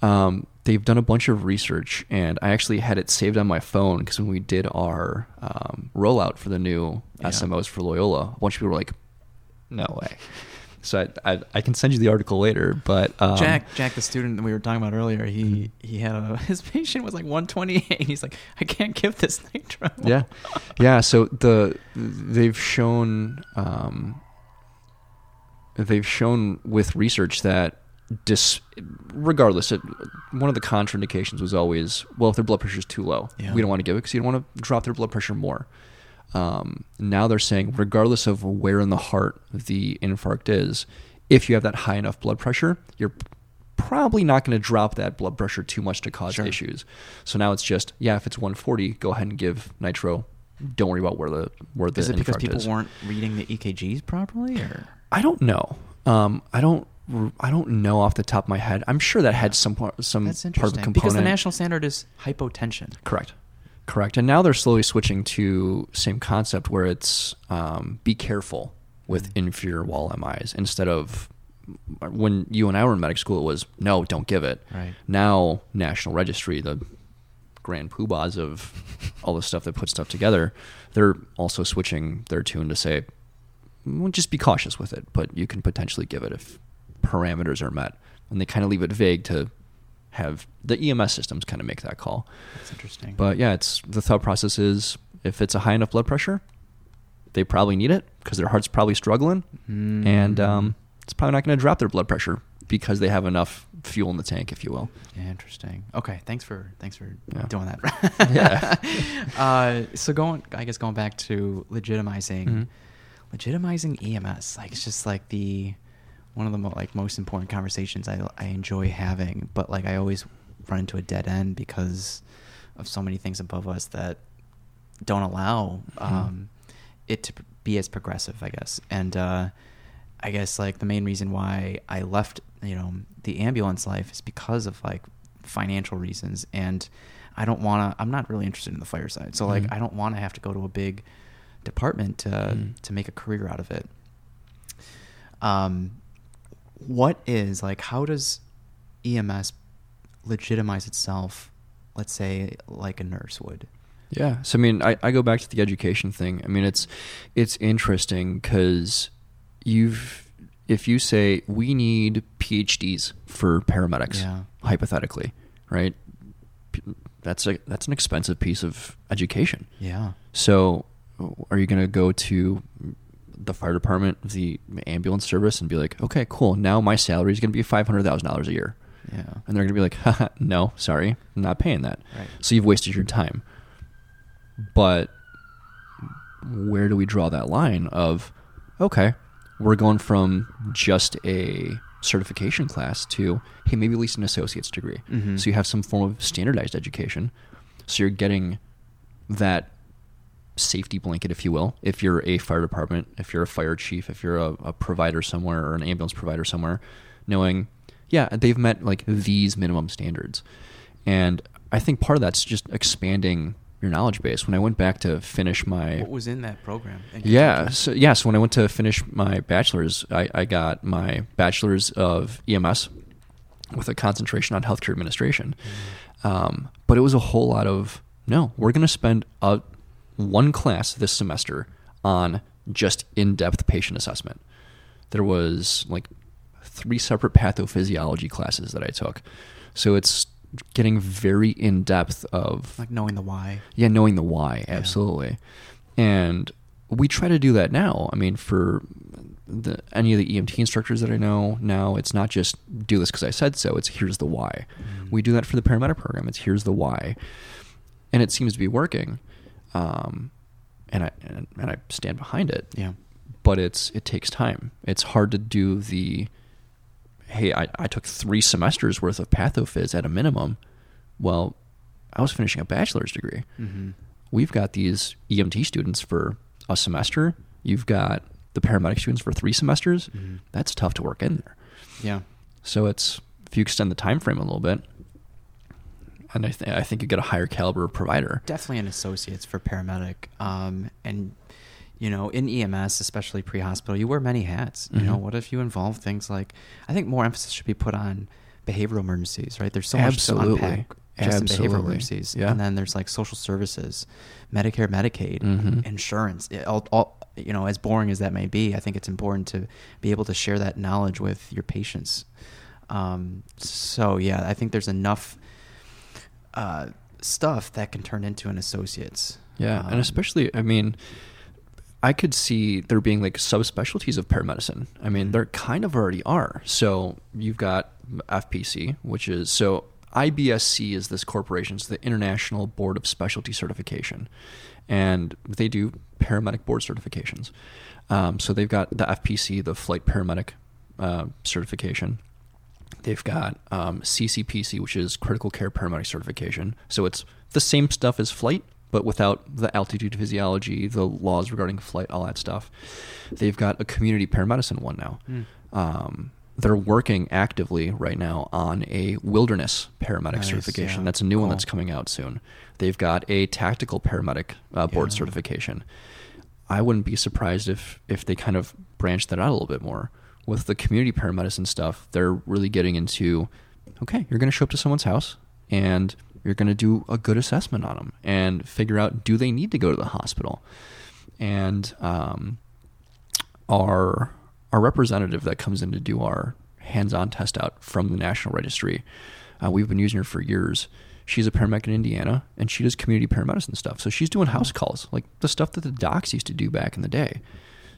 Um, they've done a bunch of research, and I actually had it saved on my phone because when we did our um, rollout for the new Yeah. SMOs for Loyola, a bunch of people were like, "No way." So I, I, I can send you the article later, but um, Jack, Jack, the student that we were talking about earlier, he he had a his patient was like 128. He's like, I can't give this nitro. yeah yeah so the they've shown um they've shown with research that dis regardless it, one of the contraindications was always well if their blood pressure is too low Yeah. we don't want to give it because you don't want to drop their blood pressure more um, now they're saying regardless of where in the heart the infarct is if you have that high enough blood pressure you're probably not going to drop that blood pressure too much to cause Sure. issues so now it's just yeah if it's 140 go ahead and give nitro don't worry about where the where the Is it because people is. weren't reading the EKGs properly, or I don't know. Um, I don't. I don't know off the top of my head. I'm sure that had some part, some that's part of component. because the national standard is hypotension. Correct. Correct. And now they're slowly switching to same concept where it's um, be careful with Mm-hmm. inferior wall MIs instead of when you and I were in medical school it was no, don't give it. Right. Now National Registry, the grand poobahs of all the stuff that put stuff together, they're also switching their tune to say, well, just be cautious with it, but you can potentially give it if parameters are met. And they kind of leave it vague to have the EMS systems kind of make that call. That's interesting. But yeah, it's the thought process is if it's a high enough blood pressure, they probably need it. because their heart's probably struggling, Mm. and um, it's probably not going to drop their blood pressure because they have enough fuel in the tank, if you will. Interesting. Okay, thanks for thanks for Yeah. doing that. Yeah. Uh, so going, I guess going back to legitimizing, Mhm. legitimizing EMS, like it's just like the one of the mo- like most important conversations I I enjoy having, but like I always run into a dead end because of so many things above us that don't allow Mhm. um, it to be as progressive, I guess. And uh, I guess like the main reason why I left, you know, the ambulance life is because of like financial reasons, and I don't want to. I'm not really interested in the fire side, so like Mhm. I don't want to have to go to a big department to Mhm. to make a career out of it. Um, what is like? How does EMS legitimize itself? Let's say like a nurse would. Yeah. So I mean, I, I go back to the education thing. I mean, it's it's interesting because you've if you say we need PhDs for paramedics, Yeah. hypothetically, right? That's a that's an expensive piece of education. Yeah. So, are you going to go to the fire department, the ambulance service, and be like, okay, cool, now my salary is going to be five hundred thousand dollars a year? Yeah. And they're going to be like, Haha, no, sorry, I'm not paying that. Right. So you've wasted your time. But where do we draw that line of, okay, we're going from just a certification class to, hey, maybe at least an associate's degree. Mhm. So you have some form of standardized education. So you're getting that safety blanket, if you will, if you're a fire department, if you're a fire chief, if you're a, a provider somewhere or an ambulance provider somewhere, knowing, yeah, they've met like these minimum standards. And I think part of that's just expanding your knowledge base. When I went back to finish my What was in that program? yeah. So, yeah. So when I went to finish my bachelor's, I, I got my bachelor's of EMS with a concentration on healthcare administration. Um, but it was a whole lot of no. We're going to spend a one class this semester on just in-depth patient assessment. There was like three separate pathophysiology classes that I took. So it's getting very in depth of like knowing the why. yeah, knowing the why, Yeah. absolutely. And we try to do that now. I mean, for the, any of the EMT instructors that I know now, it's not just do this because I said so. It's here's the why. Mhm. We do that for the paramedic program. It's here's the why, and it seems to be working. Um, and I and, and I stand behind it. Yeah. But it's it takes time. It's hard to do the. Hey, I, I took three semesters worth of pathophys at a minimum. Well, I was finishing a bachelor's degree Mm-hmm. we've got these EMT students for a semester. You've got the paramedic students for three semesters. Mhm. That's tough to work in there. Yeah. So it's if you extend the time frame a little bit, and I, th- I think you get a higher caliber provider. Definitely an associates for paramedic. Um, and you know, in EMS, especially pre-hospital, you wear many hats. You know, Mhm. what if you involve things like? I think more emphasis should be put on behavioral emergencies. Right? There's so much to Absolutely. unpack just in behavioral emergencies. Yeah. And then there's like social services, Medicare, Medicaid, Mhm. insurance. It- all, all, you know, as boring as that may be, I think it's important to be able to share that knowledge with your patients. Um, so yeah, I think there's enough uh, stuff that can turn into an associate's. Yeah, Um, and especially, I mean, I could see there being like subspecialties of paramedicine. I mean, there kind of already are. So you've got FPC, which is so IBSC is this corporation, it's the International Board of Specialty Certification, and they do paramedic board certifications. Um, so they've got the FPC, the Flight Paramedic uh, certification. They've got um, CCPC, which is Critical Care Paramedic Certification. So it's the same stuff as flight, but without the altitude physiology, the laws regarding flight, all that stuff. They've got a community paramedicine one now. Mm. Um, they're working actively right now on a wilderness paramedic Nice, certification. yeah. That's a new one that's coming out soon. They've got a tactical paramedic uh, board Yeah. certification. I wouldn't be surprised if if they kind of branch that out a little bit more. With the community paramedicine stuff, they're really getting into okay, you're going to show up to someone's house and you're going to do a good assessment on them and figure out do they need to go to the hospital. And um, our our representative that comes in to do our hands-on test out from the national registry, uh, we've been using her for years. She's a paramedic in Indiana, and she does community paramedicine stuff. So she's doing house calls, like the stuff that the docs used to do back in the day.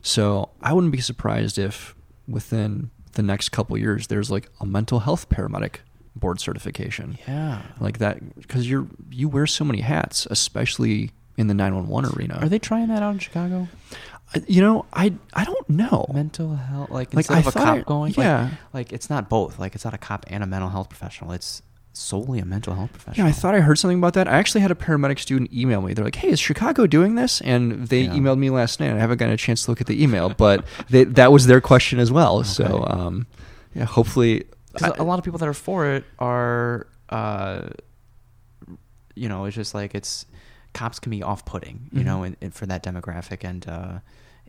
So I wouldn't be surprised if within the next couple years there's like a mental health paramedic board certification. Yeah. Like that because you're you wear so many hats, especially in the 911 arena. Are they trying that out in Chicago? Uh, you know, I I don't know. Mental health, like Like, instead I of a cop going, like- yeah. like, it's not both. Like it's not a cop and a mental health professional. It's solely a mental health professional. Yeah, I thought I heard something about that. I actually had a paramedic student email me. They're like, "Hey, is Chicago doing this?" And they Yeah. emailed me last night. I haven't gotten a chance to look at the email, but they, that was their question as well. So, Okay. um, yeah, hopefully, 'Cause I- a lot of people that are for it are, uh, you know, it's just like it's cops can be off-putting, you Mhm. know, and, and for that demographic, and uh,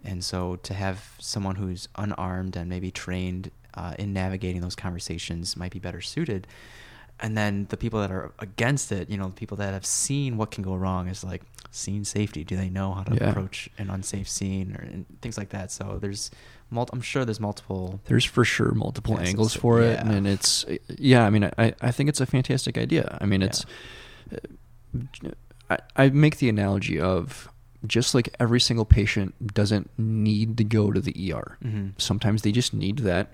and so to have someone who's unarmed and maybe trained uh, in navigating those conversations might be better suited. And then the people that are against it, you know, the people that have seen what can go wrong is like scene safety. Do they know how to Yeah. approach an unsafe scene or and things like that? So there's, mul- I'm sure there's multiple. there's for sure multiple angles it's- for it, and it's yeah. I mean, I I think it's a fantastic idea. I mean, Yeah. it's I, I make the analogy of just like every single patient doesn't need to go to the ER. Mhm. Sometimes they just need that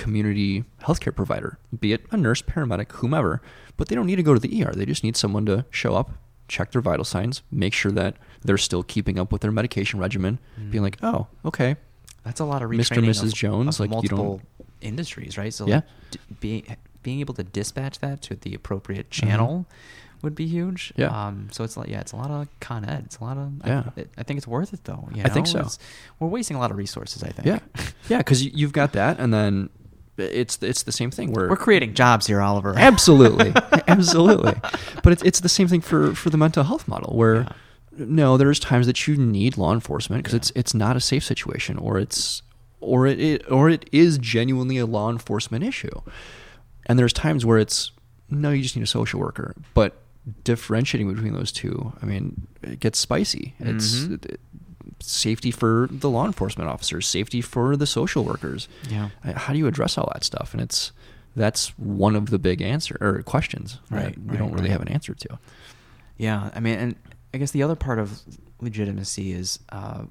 community healthcare provider, be it a nurse, paramedic, whomever, but they don't need to go to the ER. They just need someone to show up, check their vital signs, make sure that they're still keeping up with their medication regimen, being Mm. like, oh, okay. That's a lot of Mr. retraining Mrs. of- Jones, of like, you don't- multiple industries, right? So Yeah. d- being being able to dispatch that to the appropriate channel would be huge. Mm-hmm. Yeah. Um, so it's like yeah, it's a lot of con ed. It's a lot of Yeah. I, I think it's worth it though. you I think so. It's- we're wasting a lot of resources. I think. Yeah. Yeah, because you've got that, and then it's it's the same thing where We're creating jobs here, Oliver. absolutely absolutely but it's, it's the same thing for for the mental health model where Yeah. no there's times that you need law enforcement because Yeah. it's it's not a safe situation or it's or it, or it is genuinely a law enforcement issue and there's times where it's no you just need a social worker but differentiating between those two i mean it gets spicy it's Mhm. it- safety for the law enforcement officers safety for the social workers Yeah. uh, how do you address all that stuff and it's that's one of the big answer or questions Right, that we right, don't really right. have an answer to Yeah, I mean, and I guess the other part of legitimacy is uh,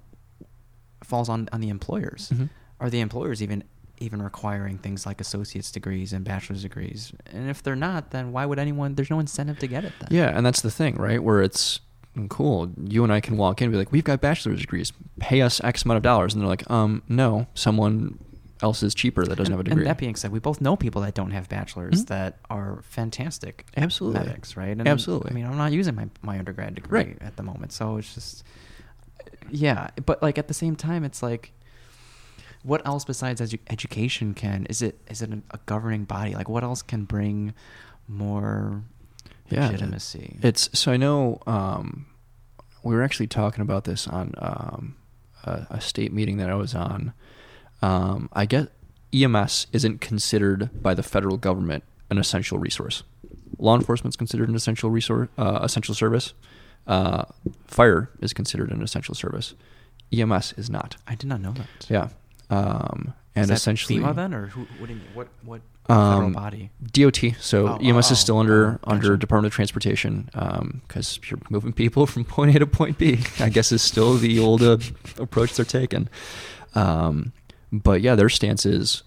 falls on on the employers. Mhm. Are the employers even even requiring things like associate's degrees and bachelor's degrees? And if they're not, then why would anyone? There's no incentive to get it then. yeah and that's the thing right where it's cool you and i can walk in and be like we've got bachelor's degrees pay us x amount of dollars and they're like um no someone else is cheaper that doesn't and, have a degree And that being said, we both know people that don't have bachelors Mhm. that are fantastic Absolutely. medics, right? And Absolutely. I mean, I'm not using my, my undergrad degree Right. at the moment, so it's just, yeah. But like at the same time, it's like, what else besides edu- education can is it is it a governing body? Like what else can bring more Yeah, legitimacy? it's so i know um we were actually talking about this on um a, a state meeting that i was on. Um i guess ems isn't considered by the federal government an essential resource. Law enforcement is considered an essential resource uh, essential service. Uh, fire is considered an essential service. Ems is not. I did not know that. yeah. Um and essentially FEMA then, or who? What do you mean? What what federal um, body? DOT. So Oh, EMS oh, is still oh, under oh, under. Department of Transportation because you're moving people from point A to point B. I guess is still the old uh, approach they're taking. Um, but yeah, their stance is,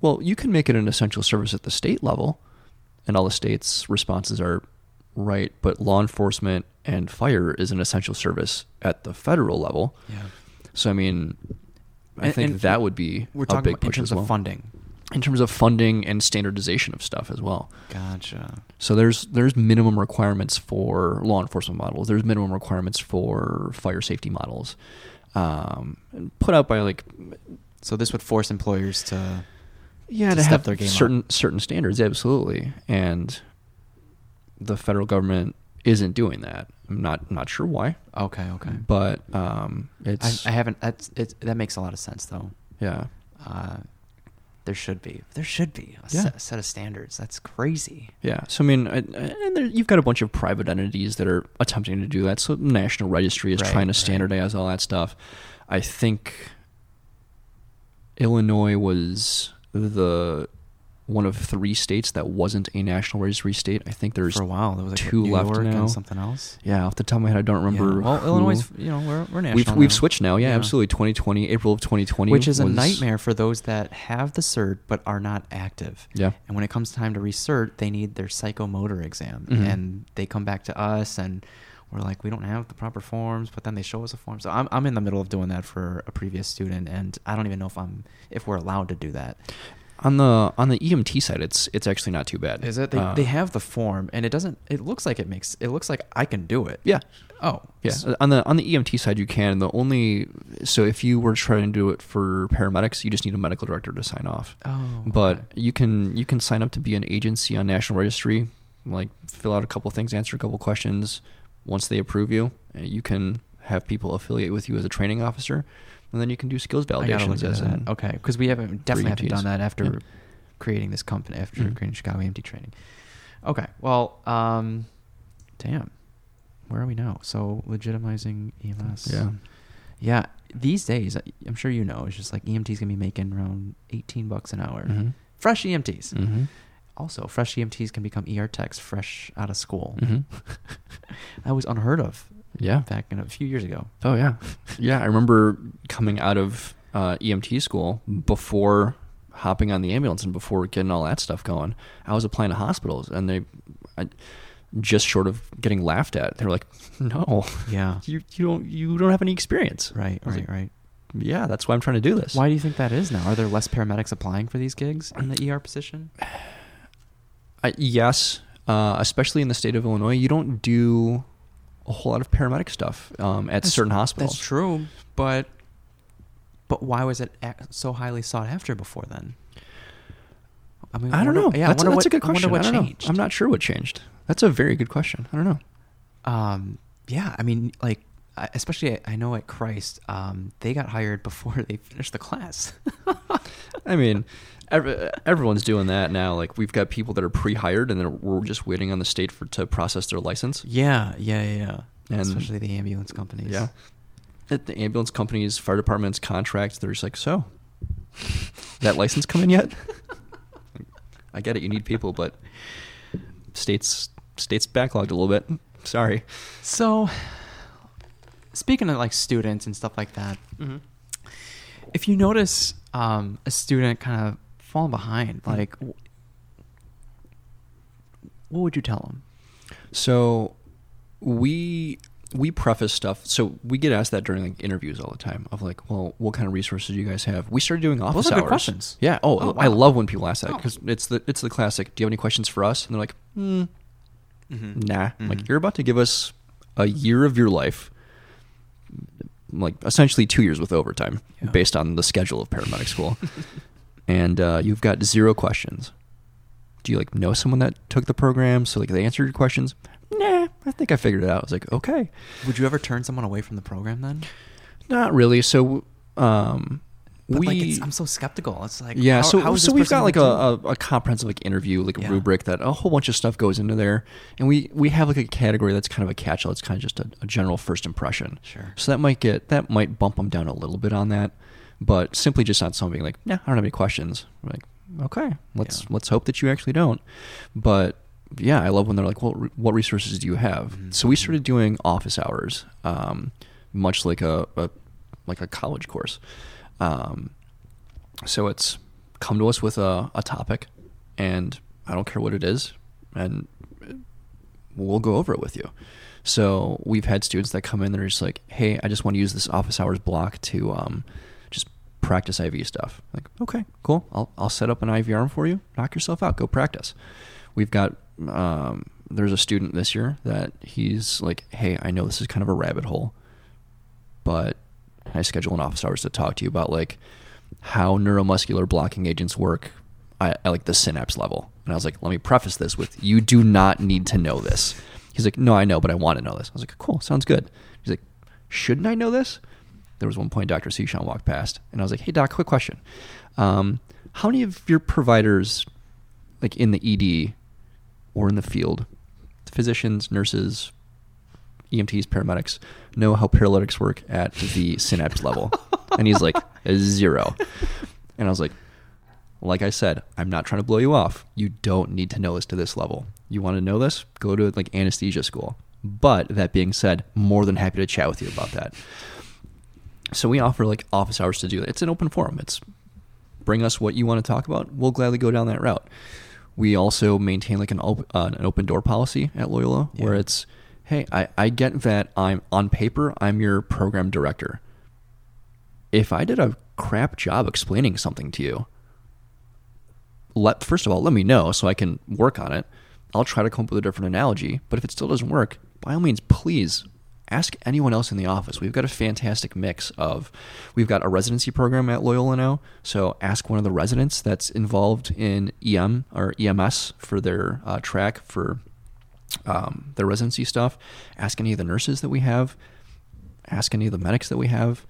well, you can make it an essential service at the state level, and all the states' responses are right. But law enforcement and fire is an essential service at the federal level. Yeah. So I mean, I And- think and that would be We're a talking big about in push terms as well of funding. in terms of funding and standardization of stuff as well. Gotcha. So there's there's minimum requirements for law enforcement models. There's minimum requirements for fire safety models, um, and put out by like So this would force employers to yeah to to, step have their game up. certain certain standards. Absolutely, and the federal government isn't doing that. I'm not not sure why, Okay, okay. but um, I, it's I haven't. That's it's, that makes a lot of sense though. yeah Uh, there should be. There should be a Yeah. set, set of standards. That's crazy. Yeah. So I mean, I- I- and there, you've got a bunch of private entities that are attempting to do that. So National Registry is Right, trying to right. standardize all that stuff. I think Illinois was the one of three states that wasn't a national registry state. I think there's for a while. There was like two New left York now. something else. Yeah, off the top of my head, I don't remember. Yeah. Well, who- Illinois, you know, we're we're national. We've we've switched now. Yeah, Yeah. absolutely. 2020, April of 2020, which is a nightmare for those that have the cert but are not active. Yeah. And when it comes time to recert, they need their psychomotor exam, Mhm. and they come back to us, and we're like, we don't have the proper forms, but then they show us a form. So I'm I'm in the middle of doing that for a previous student, and I don't even know if I'm if we're allowed to do that. On the on the EMT side, it's it's actually not too bad. Is it? They, Uh, they have the form, and it doesn't. It looks like it makes. It looks like I can do it. Yeah. Oh. Yeah, s- on the on the EMT side, you can. The only so if you were trying to do it for paramedics, you just need a medical director to sign off. Oh. But okay. you can you can sign up to be an agency on National Registry, like fill out a couple things, answer a couple questions. Once they approve you, uh, you can have people affiliate with you as a training officer, and then you can do skills validations as an. Okay, because we haven't definitely haven't done that after Yeah. creating this company after Mhm. creating Chicago EMT training. Okay, well, um, damn, where are we now? So legitimizing EMS. Yeah. yeah. These days, I'm sure you know, it's just like EMTs gonna be making around 18 bucks an hour. Mhm. Fresh EMTs. Mm-hmm. Also, fresh EMTs can become ER techs fresh out of school. Mm-hmm. That was unheard of Yeah. back in a few years ago. Oh yeah, yeah. I remember coming out of uh, EMT school before hopping on the ambulance and before getting all that stuff going. I was applying to hospitals, and they I, just short of getting laughed at. They were like, "No, Yeah. you you don't you don't have any experience." Right. Right. like, right. Yeah, that's why I'm trying to do this. Why do you think that is now? Are there less paramedics applying for these gigs in the ER position? I, yes, uh, especially in the state of Illinois, you don't do a whole lot of paramedic stuff um, at That's- certain hospitals. That's true, but but why was it so highly sought after before then? I mean, I don't wonder- know. Yeah, that's, I that's what, a good I wonder question. what I don't changed. know. I'm not sure what changed. That's a very good question. I don't know. Um, yeah, I mean, like, especially I- I know at Christ, um, they got hired before they finished the class. I mean, every, everyone's doing that now. Like we've got people that are pre-hired, and then we're just waiting on the state for to process their license. yeah, yeah, yeah, yeah. And- especially the ambulance companies. Yeah, at the ambulance companies, fire departments, contracts. They're just like, so that license come in yet? I get it. You need people, but states states backlogged a little bit. Sorry. So, speaking of like students and stuff like that, Mm-hmm. if you notice um, a student kind of falling behind, Mm-hmm. like, w- what would you tell them? So we we preface stuff. So we get asked that during like interviews all the time of like, well, what kind of resources do you guys have? We started doing office Those are good hours. questions. Yeah. Oh, Oh, I wow. love when people ask that Oh. because it's the it's the classic. Do you have any questions for us? And they're like, hmm, nah. I'm Like Mhm. you're about to give us a year of your life, like essentially two years with overtime, Yeah. based on the schedule of paramedic school, and uh, you've got zero questions. Do you like know someone that took the program? So like they answered your questions. Nah, I think I figured it out. I was like, okay, Would you ever turn someone away from the program then? not really. So, um, But we like, it's, I'm so skeptical. It's like, yeah, how- so how so we've got like a, a, a comprehensive like interview, like a Yeah. rubric that a whole bunch of stuff goes into there, and we we have like a category that's kind of a catch-all. It's kind of just a, a general first impression. Sure. So that might get that might bump them down a little bit on that, but simply just not something like, nah, I don't have any questions. Like, okay, let's Yeah. let's hope that you actually don't. But yeah, I love when they're like, well, re- what resources do you have? Mhm. So we started doing office hours, um, much like a, a like a college course. Um, so it's come to us with a, a topic, and I don't care what it is, and we'll go over it with you. So we've had students that come in that are just like, hey, I just want to use this office hours block to um, practice IV stuff. Like, okay, cool. I'll, I'll set up an IV arm for you. Knock yourself out. Go practice. We've got, um, there's a student this year that he's like, hey, I know this is kind of a rabbit hole, but I schedule an office hours to talk to you about like how neuromuscular blocking agents work at, at like the synapse level. And I was like, let me preface this with you do not need to know this. He's like, no, I know, but I want to know this. I was like, cool, sounds good. He's like, shouldn't I know this? There was one point Dr. Sean walked past, and I was like, hey, doc, quick question. Um, how many of your providers, like in the ED or in the field, physicians, nurses, EMTs, paramedics, know how paralytics work at the synapse level? And he's like, zero. And I was like, like I said, I'm not trying to blow you off. You don't need to know this to this level. You want to know this? Go to like anesthesia school. But that being said, more than happy to chat with you about that. So we offer like office hours to do that. It's an open forum. It's bring us what you want to talk about. We'll gladly go down that route. We also maintain like an, op- uh, an open door policy at Loyola Yeah. where it's, hey, I, I get that I'm on paper, I'm your program director. If I did a crap job explaining something to you, let first of all let me know so I can work on it. I'll try to come up with a different analogy. But if it still doesn't work, by all means, please ask anyone else in the office. We've got a fantastic mix of we've got a residency program at Loyola now. So ask one of the residents that's involved in EM or EMS for their uh, track for um, their residency stuff. Ask any of the nurses that we have. Ask any of the medics that we have.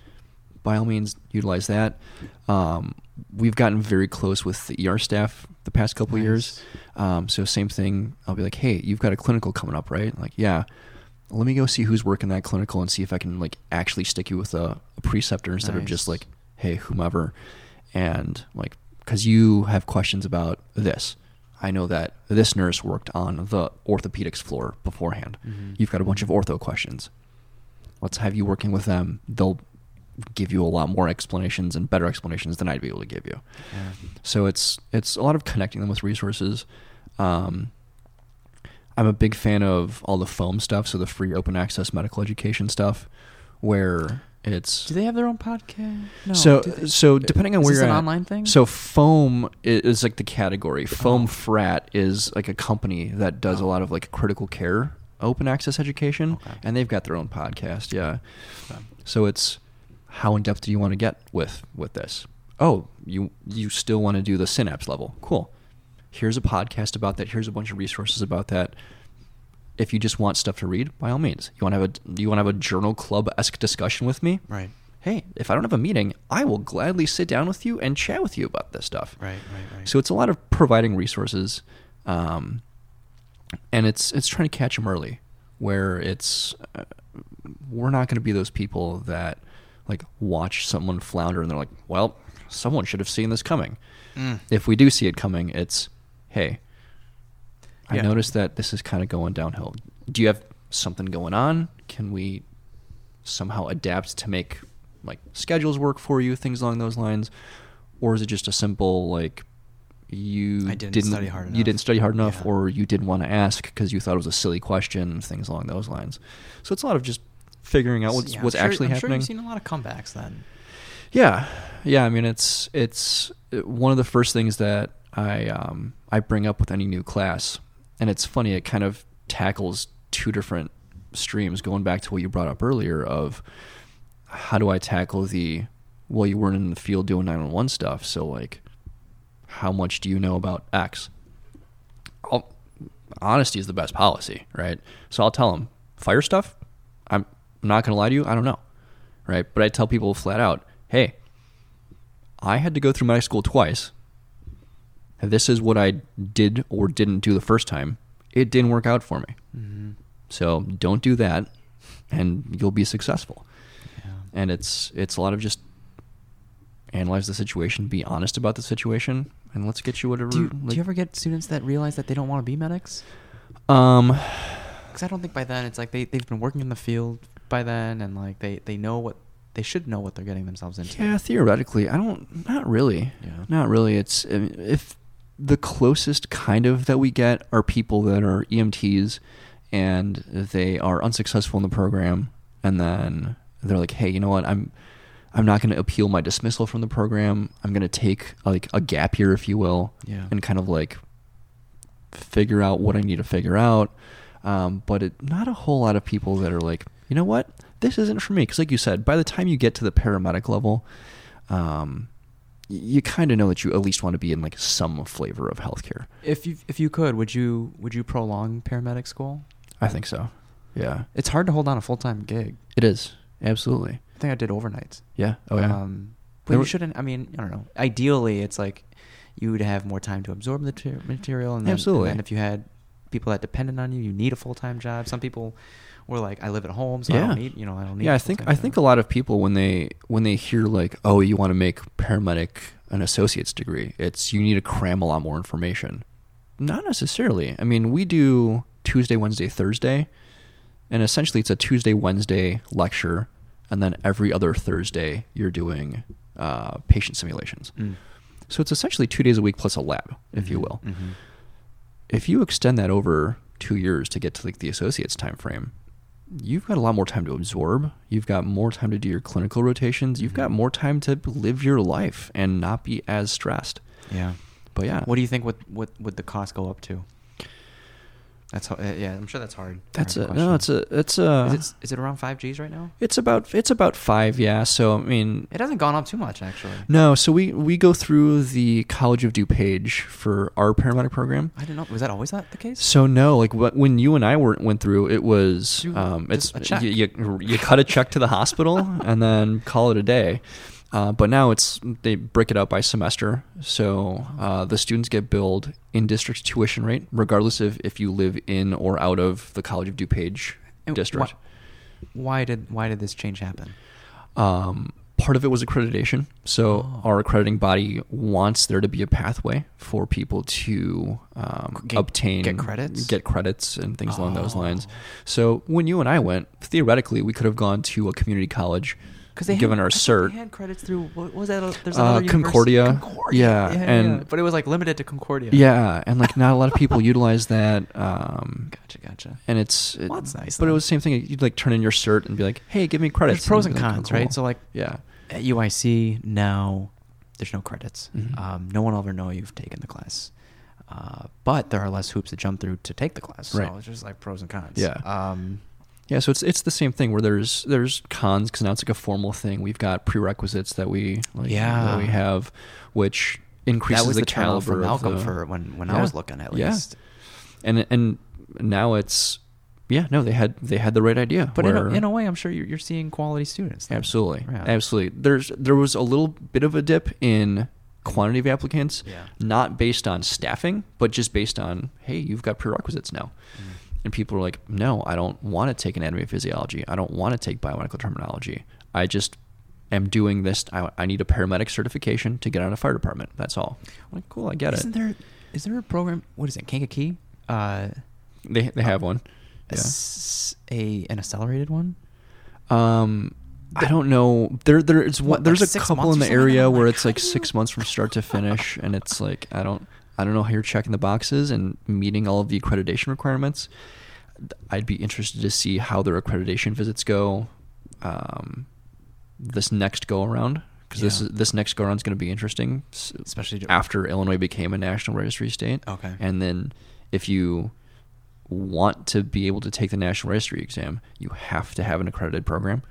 By all means, utilize that. Um, we've gotten very close with the ER staff the past couple Nice. years. Um, so same thing. I'll be like, hey, you've got a clinical coming up, right? Like, yeah. Let me go see who's working that clinical and see if I can like actually stick you with a, a preceptor instead of just like, hey, whomever. And like, because you have questions about this. I know that this nurse worked on the orthopedics floor beforehand. Mhm. You've got a bunch of ortho questions. Let's have you working with them. They'll give you a lot more explanations and better explanations than I'd be able to give you. Yeah. So it's it's a lot of connecting them with resources. Um, I'm a big fan of all the foam stuff, so the free open access medical education stuff, where it's Do they have their own podcast? No. so they- so depending on where you're an at, online thing? So foam is like the category. Oh. Foam Oh. Frat is like a company that does a Oh. lot of like critical care open access education, Okay. and they've got their own podcast. Yeah. Okay. So it's how in depth do you want to get with with this? Oh, you you still want to do the synapse level? Cool. Here's a podcast about that. Here's a bunch of resources about that. If you just want stuff to read, by all means. You want to have a you want to have a journal club esque discussion with me? Right. Hey, if I don't have a meeting, I will gladly sit down with you and chat with you about this stuff. Right. Right. Right. So it's a lot of providing resources, um, and it's it's trying to catch them early, where it's uh, we're not going to be those people that like watch someone flounder and they're like, well, someone should have seen this coming. Mm. If we do see it coming, it's hey, I Yeah. noticed that this is kind of going downhill. Do you have something going on? Can we somehow adapt to make like schedules work for you, things along those lines, or is it just a simple like you I didn't study hard enough. you didn't study hard enough, Yeah. or you didn't want to ask because you thought it was a silly question, things along those lines. So it's a lot of just figuring out what's Yeah, what's sure- actually I'm happening. Sure you've seen a lot of comebacks then. Yeah, yeah. I mean, it's it's uh, one of the first things that I um, I bring up with any new class, and it's funny. It kind of tackles two different streams. Going back to what you brought up earlier of how do I tackle the well, you weren't in the field doing nine one one stuff, so like, how much do you know about X? I'll, honesty is the best policy, right? So I'll tell them fire stuff. I'm not gonna lie to you. I don't know right? But I tell people flat out, hey, I had to go through medical school twice. This is what I did or didn't do the first time. It didn't work out for me. Mm-hmm. So don't do that, and you'll be successful. Yeah. And it's it's a lot of just analyze the situation, be honest about the situation, and let's get you whatever. Do you, do like- you ever get students that realize that they don't want to be medics? Um, Because I don't think by then it's like they they've been working in the field by then, and like they they know what they should know what they're getting themselves into. Yeah, theoretically, I don't. Not really. Yeah. Not really. It's if the closest kind of that we get are people that are EMTs and they are unsuccessful in the program, and then they're like, "Hey, you know what? I'm I'm not going to appeal my dismissal from the program. I'm going to take like a gap year, if you will, Yeah. and kind of like figure out what I need to figure out." Um, but it, not a whole lot of people that are like, you know what, this isn't for me. Because, like you said, by the time you get to the paramedic level, um, you kind of know that you at least want to be in like some flavor of healthcare. If you if you could, would you would you prolong paramedic school? I think so. Yeah, It's hard to hold on a full time gig. it is absolutely. I think I did overnights. Yeah. Oh yeah. Um, but There you were- shouldn't. I mean, I don't know. Ideally, it's like you would have more time to absorb the ter- material, and then, Absolutely. And then if you had people that depended on you. You need a full time job. Some people were like, I live at home, so I Yeah. don't need, you know, I don't need. yeah i think i think a lot of people when they when they hear like oh you want to make paramedic an associate's degree it's you need to cram a lot more information not necessarily i mean we do tuesday wednesday thursday and essentially it's a tuesday wednesday lecture and then every other thursday you're doing uh, patient simulations Mm. so it's essentially two days a week plus a lab if you Mhm, will mhm. if you extend that over two years to get to like the associate's time frame, you've got a lot more time to absorb. You've got more time to do your clinical rotations. You've got Mhm. more time to live your life and not be as stressed. Yeah. But yeah, What do you think? Would would would the cost go up to? That's uh, yeah. I'm sure that's hard. that's a no. It's a it's a Is it is it around five Gs right now? it's about it's about five. Yeah. So I mean, It hasn't gone up too much actually. no. So we we go through the College of DuPage for our paramedic program. I didn't know. Was that always that the case? So no, like what, when you and I were, went through, it was um, it's. You, you you cut a check to the hospital and then call it a day. Uh, but now it's they break it out by semester, so uh, the students get billed in district tuition rate, regardless of if you live in or out of the College of DuPage And district. why- Why did why did this change happen? Um, part of it was accreditation. So Oh. our accrediting body wants there to be a pathway for people to um, Get- obtain get credits? get credits, and things along those lines. Oh. So when you and I went, theoretically, we could have gone to a community college, Because they given had, our cert. They had credits through what was that? There's Uh, another university- Concordia. Concordia. Yeah, yeah, and- yeah. but it was like limited to Concordia. Yeah, and like not a lot of people utilize that. Um, Gotcha, gotcha. and it's it, Well, that's nice, But it was the same thing. You'd like turn in your cert and be like, "Hey, give me credits." There's pros and be like, cons, "Oh, right? So like yeah, at UIC now, there's no credits. Mhm. Um, no one will ever know you've taken the class. Uh, but there are less hoops to jump through to take the class. So Right. it's just like pros and cons. Yeah. Um, Yeah, so it's it's the same thing where there's there's cons because now it's like a formal thing. We've got prerequisites that we like, Yeah. that we have, which increases that was the, the, caliber for Malcolm of the, for when when I was looking at Yeah. least. and and now it's yeah no they had they had the right idea. But in a, in a way, I'm sure you're, you're seeing quality students. then. absolutely Yeah. absolutely there's there was a little bit of a dip in quantity of applicants, Yeah. not based on staffing, but just based on hey you've got prerequisites now. Mm. And people are like, no, I don't want to take anatomy and physiology. I don't want to take biomedical terminology. I just am doing this. I, I need a paramedic certification to get on a fire department. That's all. I'm like, cool, I get Isn't it. there is there a program? What is it? Kankakee? Uh, They they have one. a s- a an accelerated one. Um, I don't know. There there's one. What, like There's a couple in the area where like, it's like six months from start to finish, and it's like I don't I don't know how you're checking the boxes and meeting all of the accreditation requirements. I'd be interested to see how their accreditation visits go um, this next go around because this Yeah. is, this next go around is going to be interesting, Especially after Illinois became a national registry state. Okay. and then if you want to be able to take the national registry exam, you have to have an accredited program.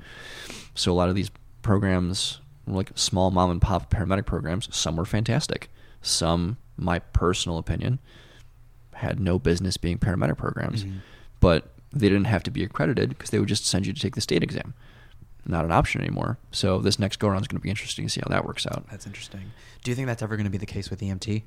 So a lot of these programs, like small mom and pop paramedic programs, some were fantastic. Some, my personal opinion, had no business being paramedic programs, Mhm. but they didn't have to be accredited because they would just send you to take the state exam. Not an option anymore. So this next go around is going to be interesting to see how that works out. That's interesting. Do you think that's ever going to be the case with EMT?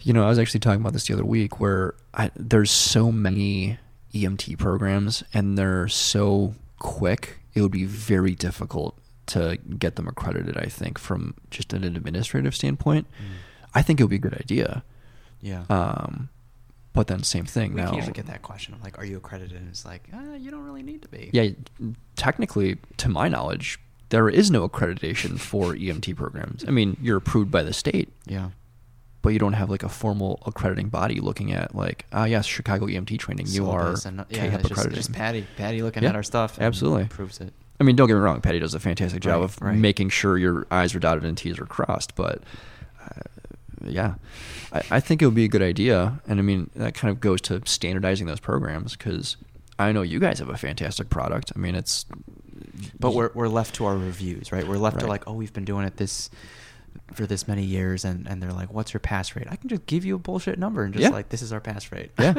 You know, I was actually talking about this the other week where I, there's so many EMT programs and they're so quick, it would be very difficult to get them accredited, I think, from just an administrative standpoint. I think it would be a good idea. Yeah. Um, but then same thing we now. usually get that question. I'm like, are you accredited? And it's like, uh, you don't really need to be. Yeah, technically, to my knowledge, there is no accreditation for EMT programs. I mean, you're approved by the state, Yeah. but you don't have like a formal accrediting body looking at like, ah, yes, Chicago EMT training. You are and- yeah, it's just, just Patty. Patty looking Yeah, at our stuff. absolutely. Proves it. I mean, don't get me wrong. Patty does a fantastic job Right, of right. making sure your I's are dotted and T's are crossed. But uh, yeah, I, I think it would be a good idea. And I mean, that kind of goes to standardizing those programs because I know you guys have a fantastic product. I mean, it's But we're, we're left to our reviews, right? We're left to like, oh, we've been doing it this for this many years, and, and they're like, what's your pass rate? I can just give you a bullshit number and just Yeah. like, this is our pass rate. yeah.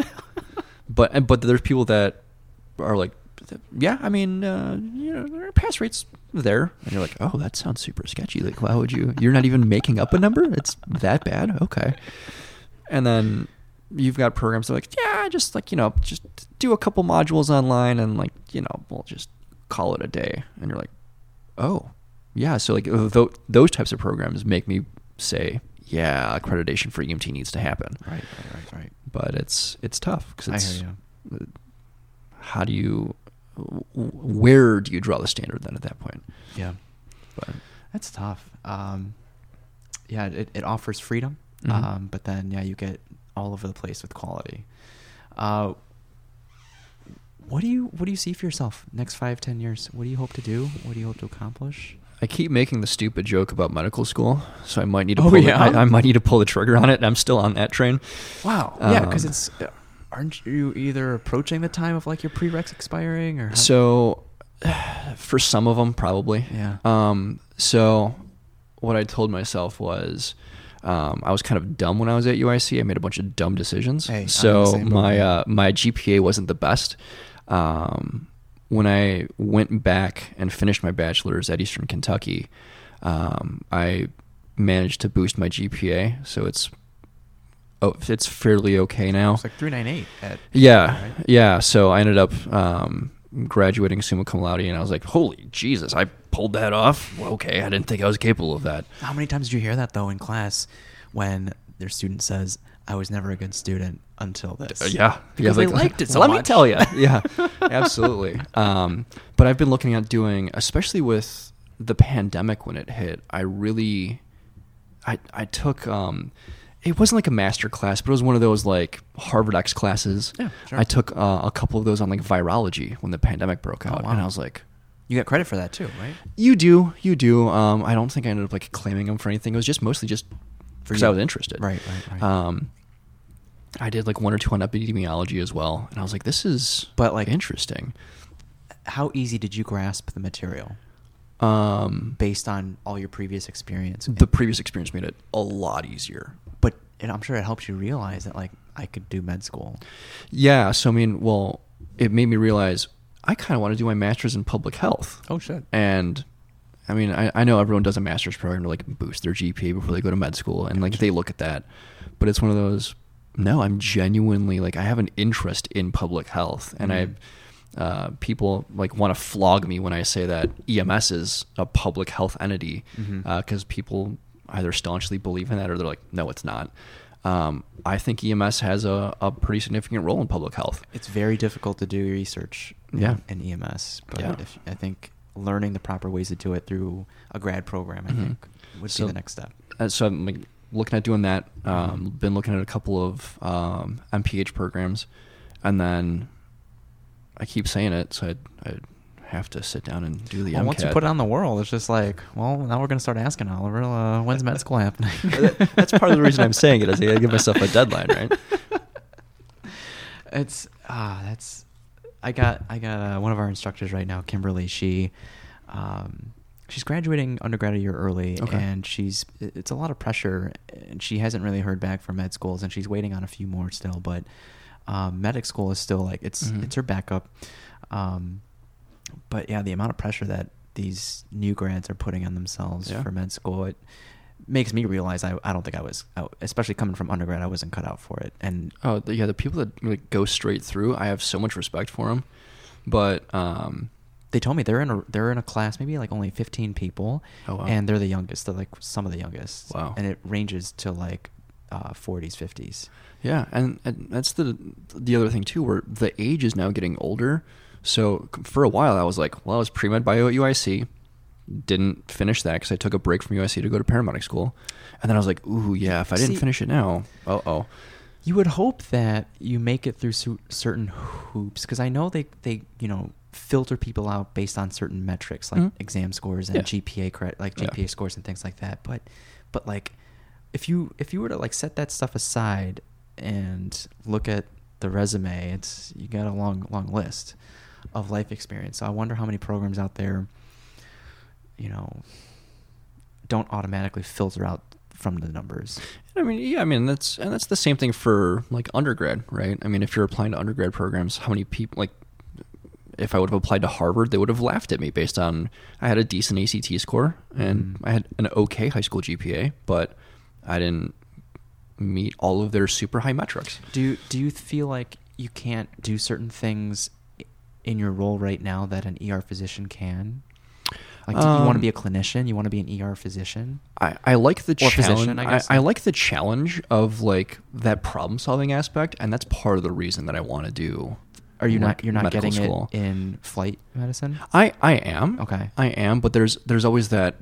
but and, but there's people that are like, yeah, I mean, uh, you know, pass rates there, and you're like, oh, that sounds super sketchy. Like, why would you? You're not even making up a number. It's that bad. Okay. And then you've got programs that are like, yeah, just like you know, just do a couple modules online and like you know, we'll just call it a day. And you're like, oh, yeah. So like th- those types of programs make me say, yeah, accreditation for EMT needs to happen. Right, right, right, right. But it's it's tough because I it's you. how do you where do you draw the standard then at that point? Yeah, But that's tough. Um, yeah, it, it offers freedom, Mhm. um, but then yeah, you get all over the place with quality. Uh, what do you what do you see for yourself next five ten years? What do you hope to do? What do you hope to accomplish? I keep making the stupid joke about medical school, so I might need to Oh, pull the- yeah? I, I might need to pull the trigger on it. And I'm still on that train. Wow. yeah, because Um, it's uh, aren't you either approaching the time of like your prereqs expiring or So, for some of them, probably. Yeah. Um. So, what I told myself was, um, I was kind of dumb when I was at UIC. I made a bunch of dumb decisions. Hey, I'm in the so my uh, my GPA wasn't the best. Um, when I went back and finished my bachelor's at Eastern Kentucky, um, I managed to boost my GPA. So it's oh, it's fairly okay now. it's like three nine eight at Yeah, right? yeah. So I ended up um, graduating summa cum laude, and I was like, "Holy Jesus! I pulled that off." Well, okay, I didn't think I was capable of that. How many times did you hear that though in class when their student says, "I was never a good student until this"? Uh, yeah, because yeah, they liked it so Let me tell you, yeah, absolutely. Um, but I've been looking at doing, especially with the pandemic when it hit. I really, I I took. Um, it wasn't like a master class, but it was one of those like Harvard X classes. Yeah, sure. I took uh, a couple of those on like virology when the pandemic broke Oh, out, wow. and I was like, You got credit for that too, right? You do, you do. Um, I don't think I ended up like claiming them for anything. It was just mostly just because. I was interested. Right, right, right. Um, I did like one or two on epidemiology as well, and I was like, this is But, like- interesting. How easy did you grasp the material Um, based on all your previous experience? the previous experience made it a lot easier. And I'm sure it helps you realize that like I could do med school. Yeah. So I mean, well, it made me realize I kind of want to do my master's in public health. Oh shit. And I mean, I, I know everyone does a master's program to like boost their GPA before they go to med school, and like they look at that. But it's one of those. No, I'm genuinely like I have an interest in public health, and Mhm. I uh, people like want to flog me when I say that EMS is a public health entity because people either staunchly believe in that or they're like, no, it's not. Um, I think EMS has a, a pretty significant role in public health. It's very difficult to do research Yeah. in EMS, but Yeah. if, I think learning the proper ways to do it through a grad program, I Mhm. think, would So- be the next step. Uh, so I'm like looking at doing that. Um, been looking at a couple of um, MPH programs, and then I keep saying it, so I I have to sit down and do the Well, MCAT. once you put it on the world, it's just like, well, now we're going to start asking Oliver, uh, when's med school happening? That's part of the reason I'm saying it. Is I gotta give myself a deadline, right? It's ah, that's. I got I got uh, one of our instructors right now, Kimberly. She, um, she's graduating undergrad a year early, Okay. and she's it's a lot of pressure, and she hasn't really heard back from med schools, and she's waiting on a few more still. But um, medic school is still like it's Mhm. it's her backup. Um, but yeah, the amount of pressure that these new grads are putting on themselves Yeah. for med school, it makes me realize I, I don't think I was, out, especially coming from undergrad, I wasn't cut out for it. And Oh, yeah. The people that like go straight through, I have so much respect for them. But um, they told me they're in a they're in a class maybe like only 15 people Oh, wow. and they're the youngest they're like some of the youngest Wow. and it ranges to like uh, 40s 50s Yeah, and, and that's the the other thing too, where the age is now getting older. So for a while, I was like, well, I was pre med bio at UIC, didn't finish that because I took a break from UIC to go to paramedic school, and then I was like, ooh, yeah, if I didn't See- finish it now, oh oh, you would hope that you make it through su- certain hoops because i know they they you know filter people out based on certain metrics like Mhm. exam scores and Yeah. gpa cre- like Yeah. gpa scores and things like that but but like if you if you were to like set that stuff aside and look at the resume it's you got a long long list of life experience so i wonder how many programs out there you know don't automatically filter out from the numbers I mean, yeah, I mean that's and that's the same thing for like undergrad, right? I mean, if you're applying to undergrad programs, how many people like if I would have applied to Harvard, they would have laughed at me based on I had a decent ACT score and Mhm. I had an okay high school GPA, but I didn't meet all of their super high metrics. Do you, do you feel like you can't do certain things in your role right now that an ER physician can? Like, do you want to Um, be a clinician? You want to be an ER physician? I, I like the Or challenge. I I, guess. I, like the challenge of like that problem solving aspect, and that's part of the reason that I want to do. Are you like, not you're not getting school. it in flight medicine? I I am Okay. I am, but there's there's always that.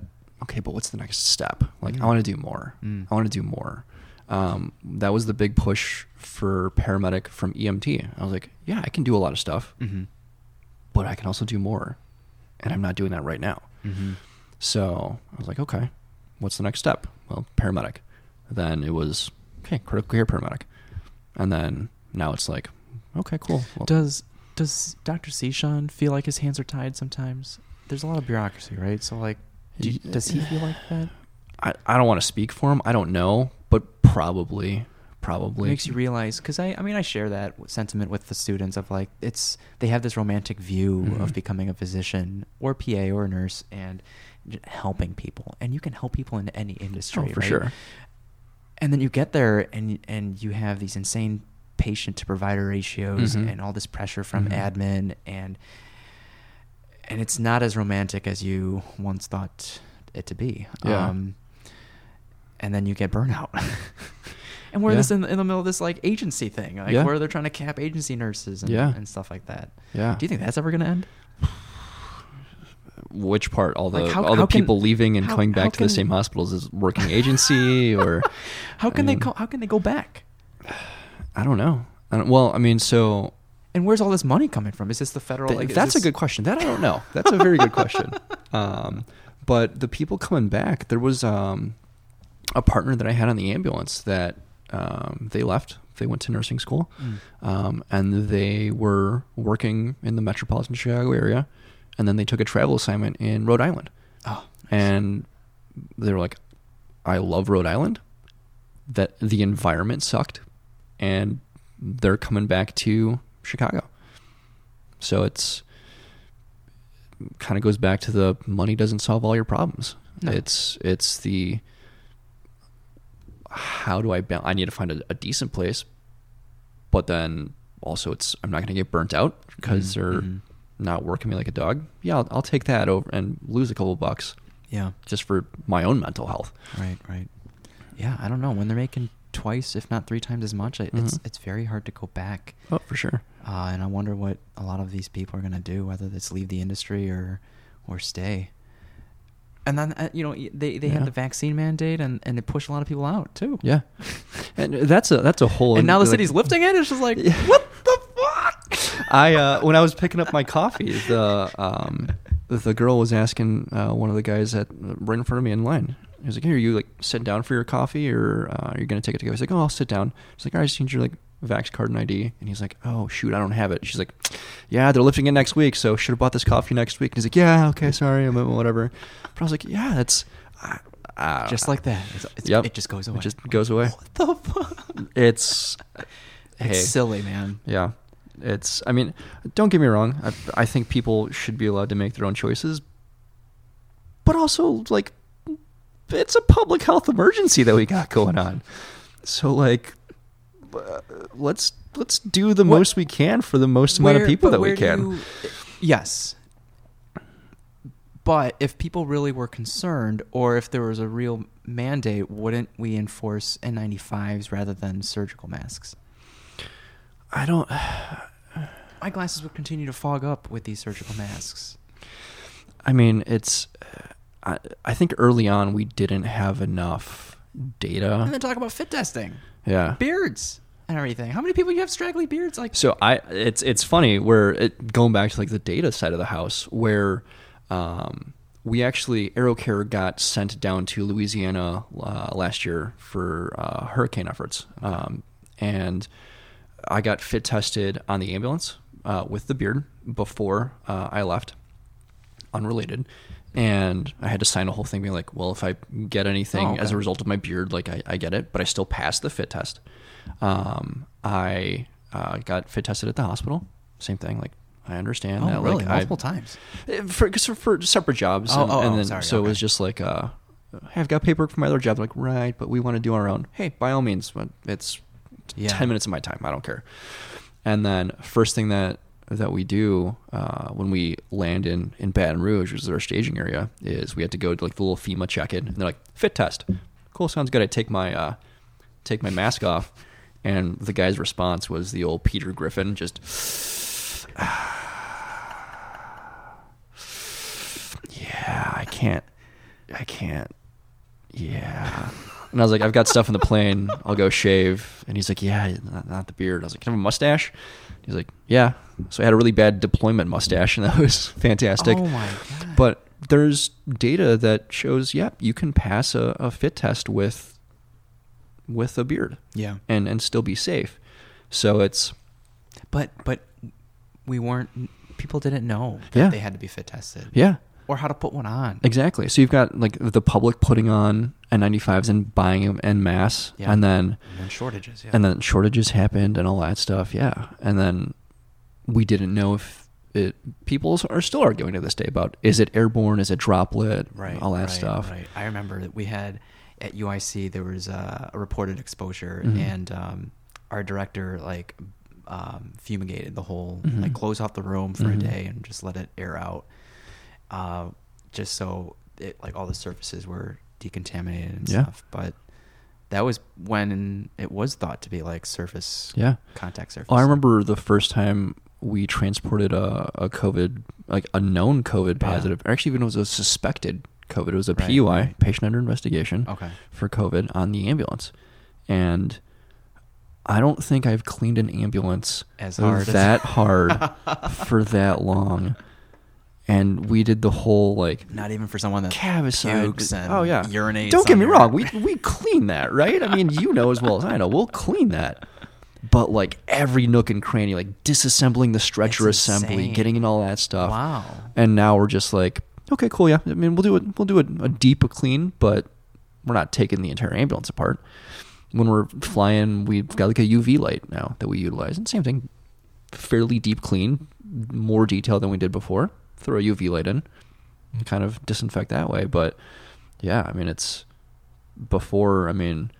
Okay, but what's the next step? Like Mm. I want to do more. Mm. I want to do more. Um, that was the big push for paramedic from EMT. I was like, yeah, I can do a lot of stuff, Mm-hmm. But I can also do more, and I'm not doing that right now. Mm-hmm. So I was like, okay, what's the next step? Well, paramedic. Then it was okay, critical care paramedic, and then now it's like, okay, cool. Well, Does does Dr. Sishan feel like his hands are tied sometimes? There's a lot of bureaucracy, right? So like, do does he feel like that? I, I don't want to speak for him. I don't know, but probably, probably It makes you realize because I I mean I share that sentiment with the students of like it's they have this romantic view Mhm. of becoming a physician or PA or a nurse and helping people and you can help people in any industry Oh, for right? sure. and then you get there and and you have these insane patient to provider ratios Mhm. and all this pressure from Mhm. admin and and it's not as romantic as you once thought it to be Yeah. um, and then you get burnout and we're Yeah. this in, in the middle of this like agency thing like Yeah. where they're trying to cap agency nurses and, Yeah. and stuff like that Yeah. do you think that's ever going to end Which part? All the Like, how- all how the can- people leaving and how- coming back to the same hospitals as working agency, or how can I they mean- co- how can they go back I don't know. I don't, well, I mean, so and where's all this money coming from is this the federal Th- like is that's a good question. That I don't know. That's a very good question. Um, but the people coming back, there was um, a partner that I had on the ambulance that um, they left. They went to nursing school, Mm. um, and they were working in the metropolitan Chicago area, and then they took a travel assignment in Rhode Island, oh and they were like, "I love Rhode Island." That the environment sucked, and they're coming back to Chicago. So it's kind of goes back to the money doesn't solve all your problems. No. It's it's the how do I ba- I need to find a, a decent place, but then also it's I'm not going to get burnt out because Mhm, they're mhm. not working me like a dog. Yeah, I'll, I'll take that over and lose a couple bucks yeah just for my own mental health. Right, right. Yeah, I don't know. When they're making twice, if not three times as much, it's Mhm. it's very hard to go back. Oh, for sure. Uh, and I wonder what a lot of these people are going to do, whether it's leave the industry or or stay. And then uh, you know they they Yeah. had the vaccine mandate and and it pushed a lot of people out too. Yeah, and that's a that's a whole. And now the like- city's lifting it. It's just like Yeah. what the fuck. I uh, when I was picking up my coffee, the um, the girl was asking uh, one of the guys at right in front of me in line. He was like, "Hey, are you like sitting down for your coffee, or uh, are you gonna take it to go?" He's like, "Oh, I'll sit down." She's like, "All right, I just need your like vax card and ID." And he's like, "Oh shoot, I don't have it." She's like, "Yeah, they're lifting it next week, so should have bought this coffee next week." And he's like, "Yeah, okay, sorry, I'm- whatever." But I was like, "Yeah, that's." Just like that. It's, it's, Yep. It just goes away. It just goes away. What the fuck? It's It's silly, man. yeah, it's. I mean, don't get me wrong. I, I think people should be allowed to make their own choices, but also like, it's a public health emergency that we got going on. So like, uh, let's let's do the What- most we can for the most amount of people that we can. you- yes. But if people really were concerned, or if there was a real mandate, wouldn't we enforce N95s rather than surgical masks? I don't. My glasses would continue to fog up with these surgical masks. I mean, it's. I I think early on we didn't have enough data. And then talk about fit testing, Yeah. beards, and everything. How many people you have straggly beards? Like, So I, it's it's funny where it, going back to like the data side of the house, where um, we actually AeroCare got sent down to Louisiana uh, last year for uh, hurricane efforts, um, and I got fit tested on the ambulance uh, with the beard before uh, I left, unrelated. And I had to sign a whole thing being like, well, if I get anything Oh, okay. as a result of my beard, like I, I get it, but I still passed the fit test. Um, I uh, got fit tested at the hospital. Same thing. Like I understand oh, that. really? Like Multiple I, times. Eh, for, 'cause for separate jobs. Oh, and, oh, and oh, then sorry, so it was just like uh, hey, I've got paperwork for my other job. They're like, right, but we want to do our own. Hey, by all means, but it's Yeah. ten minutes of my time. I don't care. And then first thing that that we do uh, when we land in in Baton Rouge, which is our staging area, is we had to go to like the little FEMA check in, and they're like fit test. Cool, sounds good. I take my uh, take my mask off, and the guy's response was the old Peter Griffin, just. Yeah, I can't. I can't. Yeah. And I was like, I've got stuff in the plane. I'll go shave. And he's like, Yeah, not, not the beard. I was like, Can I have a mustache? He's like, Yeah. So I had a really bad deployment mustache, and that was fantastic. Oh my God. But there's data that shows, yeah, you can pass a, a fit test with with a beard Yeah. and and still be safe. So it's But but we weren't. People didn't know that Yeah. they had to be fit tested. yeah, Or how to put one on. Exactly. So you've got like the public putting on N95s and buying them en masse, Yeah. and then And then shortages. Yeah. and then shortages happened and all that stuff. Yeah, and then we didn't know if it. People are still arguing to this day about is it airborne, is it droplet, right. all that right, stuff. Right. I remember that we had at UIC there was a, a reported exposure, Mhm. and um, our director like um, fumigated the whole Mhm. like closed off the room for Mhm. a day and just let it air out, uh, just so it like all the surfaces were decontaminated and Yeah. stuff. But that was when it was thought to be like surface Yeah. contact surface. Oh, I remember the first time we transported a, a COVID, like a known COVID Yeah. positive, or actually even it was a suspected COVID. It was a Right, PUI, patient under investigation. Okay. for COVID on the ambulance. And I don't think I've cleaned an ambulance As hard as- that hard for that long. And we did the whole like Not even for someone that CaviCide. and oh yeah, urinates Don't get me your- wrong. We we clean that, right? I mean, you know as well as I know. We'll clean that. But like every nook and cranny, like disassembling the stretcher assembly, getting in all that stuff. Wow. And now we're just like, okay, cool, yeah. I mean, we'll do it. We'll do a, a deep clean, but we're not taking the entire ambulance apart. When we're flying, we've got like a UV light now that we utilize, and same thing, fairly deep clean, more detail than we did before. Throw a UV light in, kind of disinfect that way. But yeah, I mean, it's before. I mean,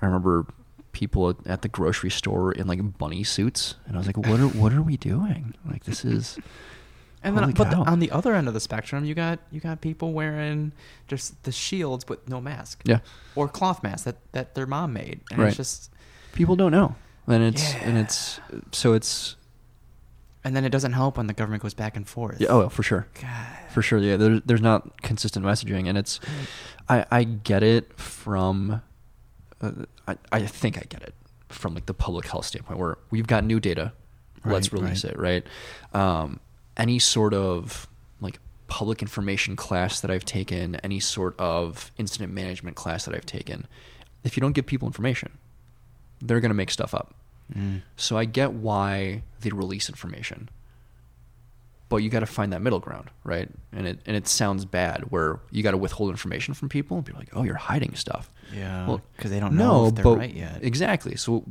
I remember people at the grocery store in like bunny suits, and I was like, what are what are we doing? Like this is. And then, Holy but cow. on the other end of the spectrum, you got you got people wearing just the shields with no mask, Yeah. or cloth masks that, that their mom made, and Right. it's just, people don't know and it's and it's so it's and then it doesn't help when the government goes back and forth. yeah, oh for sure God. for sure yeah there's there's not consistent messaging and it's i i get it from uh, i i think i get it from like the public health standpoint where we've got new data let's release right. it right um any sort of like public information class that i've taken any sort of incident management class that i've taken if you don't give people information they're going to make stuff up Mm. So I get why they release information. But you got to find that middle ground, right? And it and it sounds bad where you got to withhold information from people and be like, "Oh, you're hiding stuff." Yeah, Well, 'cause they don't know if they're but right yet. Exactly. So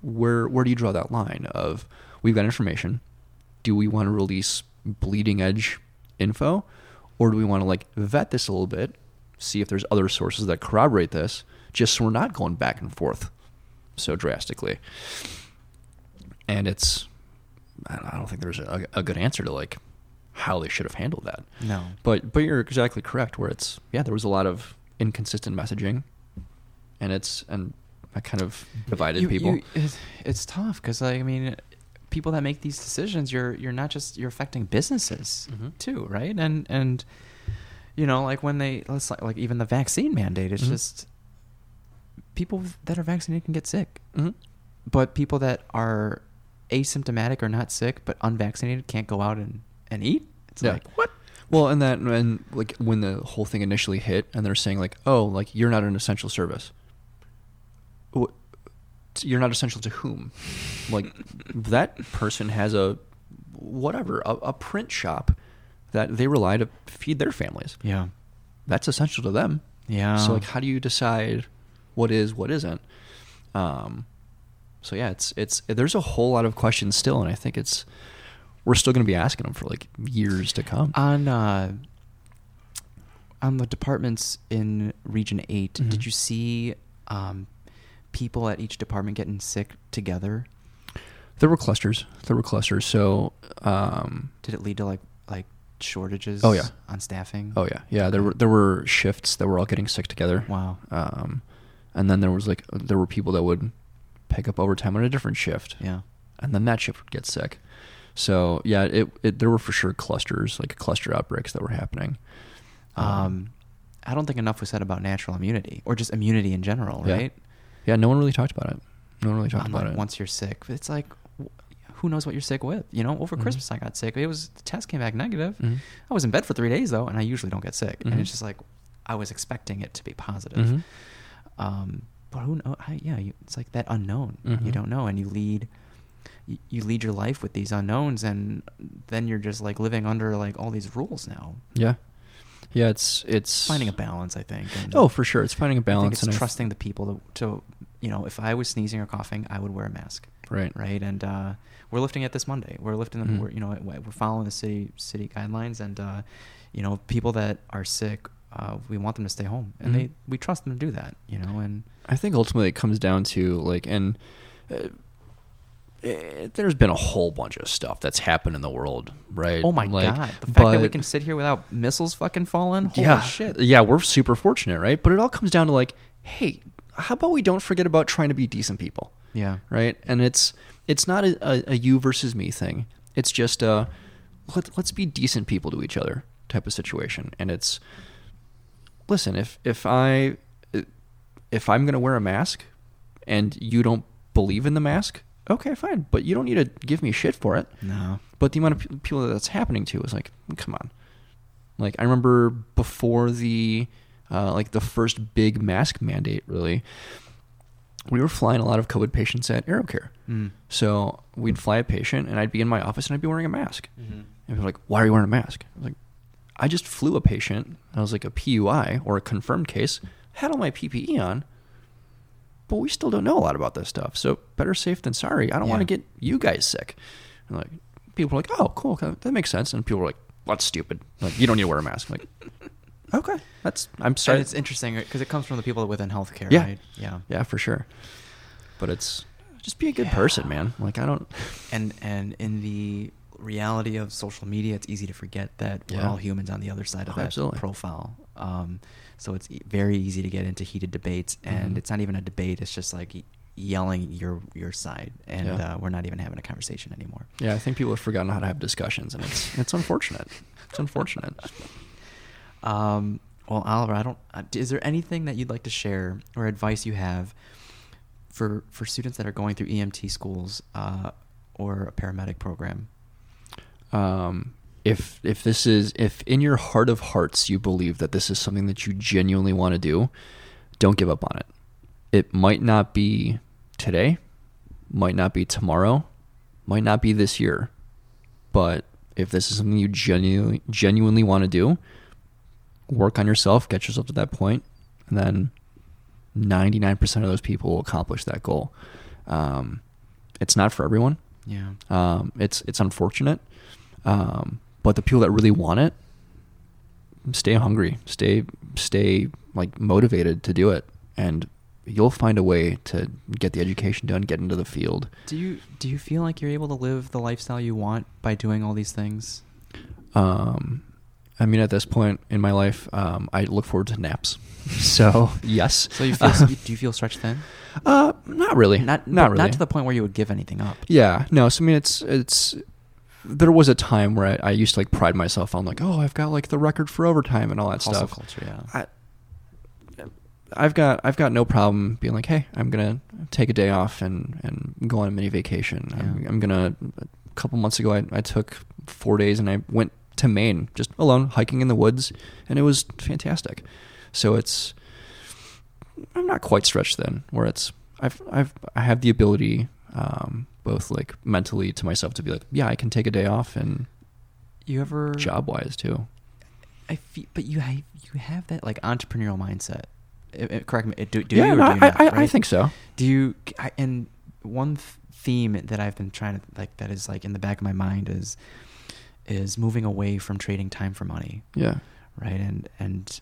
where where do you draw that line of we've got information, do we want to release bleeding edge info or do we want to like vet this a little bit, see if there's other sources that corroborate this just so we're not going back and forth so drastically. And it's I don't- think there's a, a good answer to like how they should have handled that. No. But but you're exactly correct. Where it's yeah, there was a lot of inconsistent messaging, and it's and that kind of divided You- people. you- it's, it's tough because like, I mean, people that make these decisions, you're you're not just you're affecting businesses Mhm. too, right? And and you know, like when they let's like, like even the vaccine mandate, it's Mhm. just people that are vaccinated can get sick, Mhm. but people that are asymptomatic or not sick but unvaccinated can't go out and and eat. It's Yeah. like what? Well, and that and like when the whole thing initially hit, and they're saying like, oh, like you're not an essential service. Wh- You're not essential to whom? Like that person has a whatever a, a print shop that they rely to feed their families. Yeah. That's essential to them. Yeah. So like, how do you decide what is what isn't? Um, so yeah, it's it's there's a whole lot of questions still, and I think it's we're still going to be asking them for like years to come. on uh on the departments in Region 8 Mhm. did you see um, people at each department getting sick together? There were clusters. There were clusters. So, um, Did it lead to like like shortages? Oh, yeah. on staffing. oh yeah, yeah. There were there were shifts that were all getting sick together. wow. Um, and then there was like there were people that would pick up overtime on a different shift, Yeah. and then that shift would get sick. So yeah, it, it there were for sure clusters, like cluster outbreaks that were happening. Um, I don't think enough was said about natural immunity or just immunity in general, right? Yeah, no one really talked about it. No one really talked I'm about like, it. once you're sick, it's like, who knows what you're sick with? You know, over Mhm. Christmas I got sick. It was the test came back negative. Mhm. I was in bed for three days though, and I usually don't get sick. And Mhm. it's just like I was expecting it to be positive. Mhm. Um, but who know? I, yeah, you, it's like that unknown. You don't know, and you lead. You, you lead your life with these unknowns, and then you're just like living under like all these rules now. Yeah, yeah. It's it's Finding a balance, I think. And Oh, for sure. It's finding a I think balance it's and trusting the people to, to, you know, if I was sneezing or coughing, I would wear a mask. Right. Right. And uh, we're lifting it this Monday. We're lifting them. Mhm. We're, you know, we're following the city city guidelines, and uh, you know, people that are sick, uh, we want them to stay home, and Mhm. they we trust them to do that. You know, and I think ultimately it comes down to like, and uh, eh, there's been a whole bunch of stuff that's happened in the world, right? oh my Like, god, the fact that we can sit here without missiles fucking falling, holy yeah, shit. yeah, we're super fortunate, right? But it all comes down to like, hey, how about we don't forget about trying to be decent people, Yeah. right? And it's it's not a, a, a you versus me thing. It's just a let, let's be decent people to each other type of situation. And it's listen, if if I if I'm gonna wear a mask and you don't believe in the mask, okay, fine. But you don't need to give me shit for it. No. But the amount of pe- people that that's happening to is like, come on. Like I remember before the uh, like the first big mask mandate, really, we were flying a lot of COVID patients at AeroCare. Mm. So we'd fly a patient, and I'd be in my office, and I'd be wearing a mask. Mm-hmm. And people were like, "Why are you wearing a mask?" I was like, "I just flew a patient. I was like a PUI or a confirmed case. Had all my PPE on." But we still don't know a lot about this stuff. So better safe than sorry. I don't want to get you guys sick. And like people were like, "Oh, cool, that makes sense." And people were like, "Well, that's stupid. Like you don't need to wear a mask." I'm like, okay, that's I'm sorry. And it's interesting because it comes from the people within healthcare, Yeah. right? Yeah. yeah, for sure. But it's just be a good Yeah. person, man. Like I don't. and and in the reality of social media, it's easy to forget that we're all humans on the other side of Oh, that absolutely. profile. Um, so it's e- very easy to get into heated debates, and Mhm. it's not even a debate; it's just like yelling your your side, and Yeah. uh, we're not even having a conversation anymore. Yeah, I think people have forgotten how to have discussions, and it's it's unfortunate. It's unfortunate. Um, well, Oliver, I don't. Uh, is there anything that you'd like to share or advice you have for for students that are going through EMT schools uh, or a paramedic program? um, if if this is if in your heart of hearts you believe that this is something that you genuinely want to do, don't give up on it. It might not be today, might not be tomorrow, might not be this year, but if this is something you genuinely genuinely want to do, work on yourself, get yourself to that point, and then 99% of those people will accomplish that goal. Um, it's not for everyone. Yeah. Um, it's it's unfortunate, um, but the people that really want it, stay hungry, stay stay like motivated to do it, and you'll find a way to get the education done, get into the field. Do you do you feel like you're able to live the lifestyle you want by doing all these things? Um, I mean, at this point in my life, um, I look forward to naps. So yes. So you feel do you feel stretched thin? Uh, not really. Not not really. Not to the point where you would give anything up. Yeah, no. So I mean, it's it's. There was a time where I, I used to like pride myself on like, oh, I've got like the record for overtime and all that Hustle stuff. culture, yeah. I, I've got I've got no problem being like, hey, I'm gonna take a day off and and go on a mini vacation. I'm, I'm gonna. A couple months ago, I, I took four days and I went to Maine just alone, hiking in the woods, and it was fantastic. So it's I'm not quite stretched then, where it's I've I've I have the ability, um, both like mentally to myself to be like, yeah, I can take a day off, and You ever job wise too. I feel, but you have you have that like entrepreneurial mindset. Uh, uh, correct me. Do, do yeah, you? No, do you I, not, I, I think so. Do you? I, and one theme that I've been trying to like that is like in the back of my mind is is moving away from trading time for money, Yeah. right? And and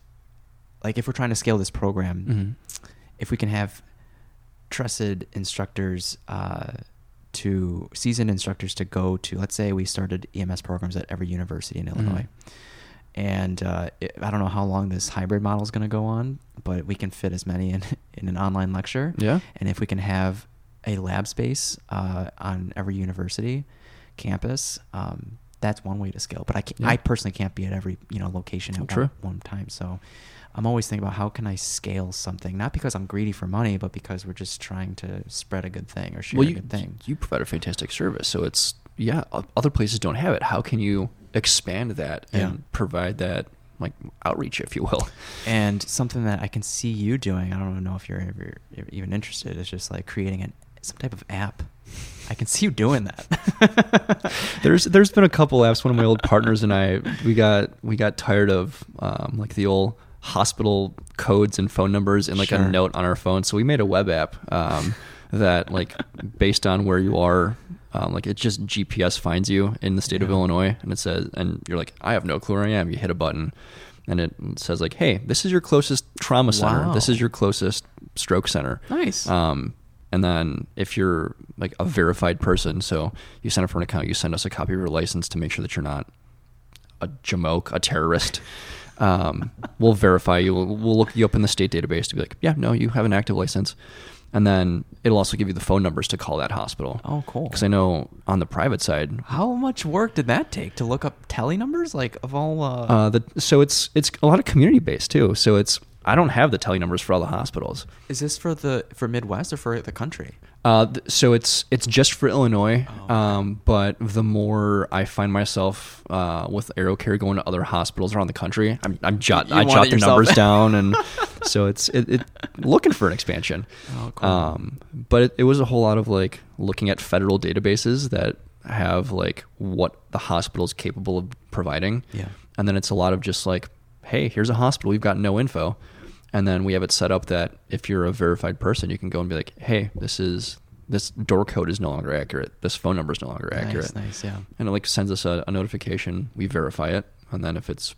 like if we're trying to scale this program, Mhm. if we can have trusted instructors uh, to seasoned instructors to go to let's say we started ems programs at every university in Mhm. illinois and uh, it, i don't know how long this hybrid model is going to go on but we can fit as many in in an online lecture Yeah. and if we can have a lab space uh, on every university campus um, that's one way to scale but i Yeah. i personally can't be at every you know location at one time so i'm always thinking about how can i scale something not because i'm greedy for money but because we're just trying to spread a good thing or share well, a good thing you provide a fantastic service. So it's, yeah, other places don't have it. How can you expand that and Yeah. provide that, like, outreach, if you will? and something that i can see you doing i don't know if you're ever even interested is just like creating an some type of app i can see you doing that there's there's been a couple apps. One of my old partners and I we got we got tired of um, like the old hospital codes and phone numbers in like Sure. a note on our phone. So we made a web app um, that like based on where you are, um, like it just GPS finds you in the state of Illinois, and it says, and you're like, I have no clue where I am. You hit a button. And it says like, "Hey, this is your closest trauma center. This is your closest stroke center." nice Um, and then if you're like a verified person, so you sign up for an account, you send us a copy of your license to make sure that you're not a jamoke, a terrorist. Um, we'll verify you. We'll, we'll look you up in the state database to be like, yeah, no, you have an active license. And then it'll also give you the phone numbers to call that hospital. Oh, cool. Because I know on the private side, How much work did that take to look up tele numbers? Like of all, uh, uh, the so it's it's a lot of community based too. So it's I don't have the tele numbers for all the hospitals. is this for the for Midwest or for the country? Uh, th- so it's it's just for Illinois, Oh, um, but the more I find myself uh, with AeroCare going to other hospitals around the country, I'm, I'm jot You I jot the yourself. numbers down, and so it's it, it looking for an expansion. Oh, cool. Um, but it, it was a whole lot of like looking at federal databases that have like what the hospital is capable of providing, Yeah. and then it's a lot of just like, hey, here's a hospital, we've got no info. And then we have it set up that if you're a verified person, you can go and be like, hey, this is this door code is no longer accurate. This phone number is no longer accurate. Nice, nice, yeah. And it like sends us a, a notification. We verify it, and then if it's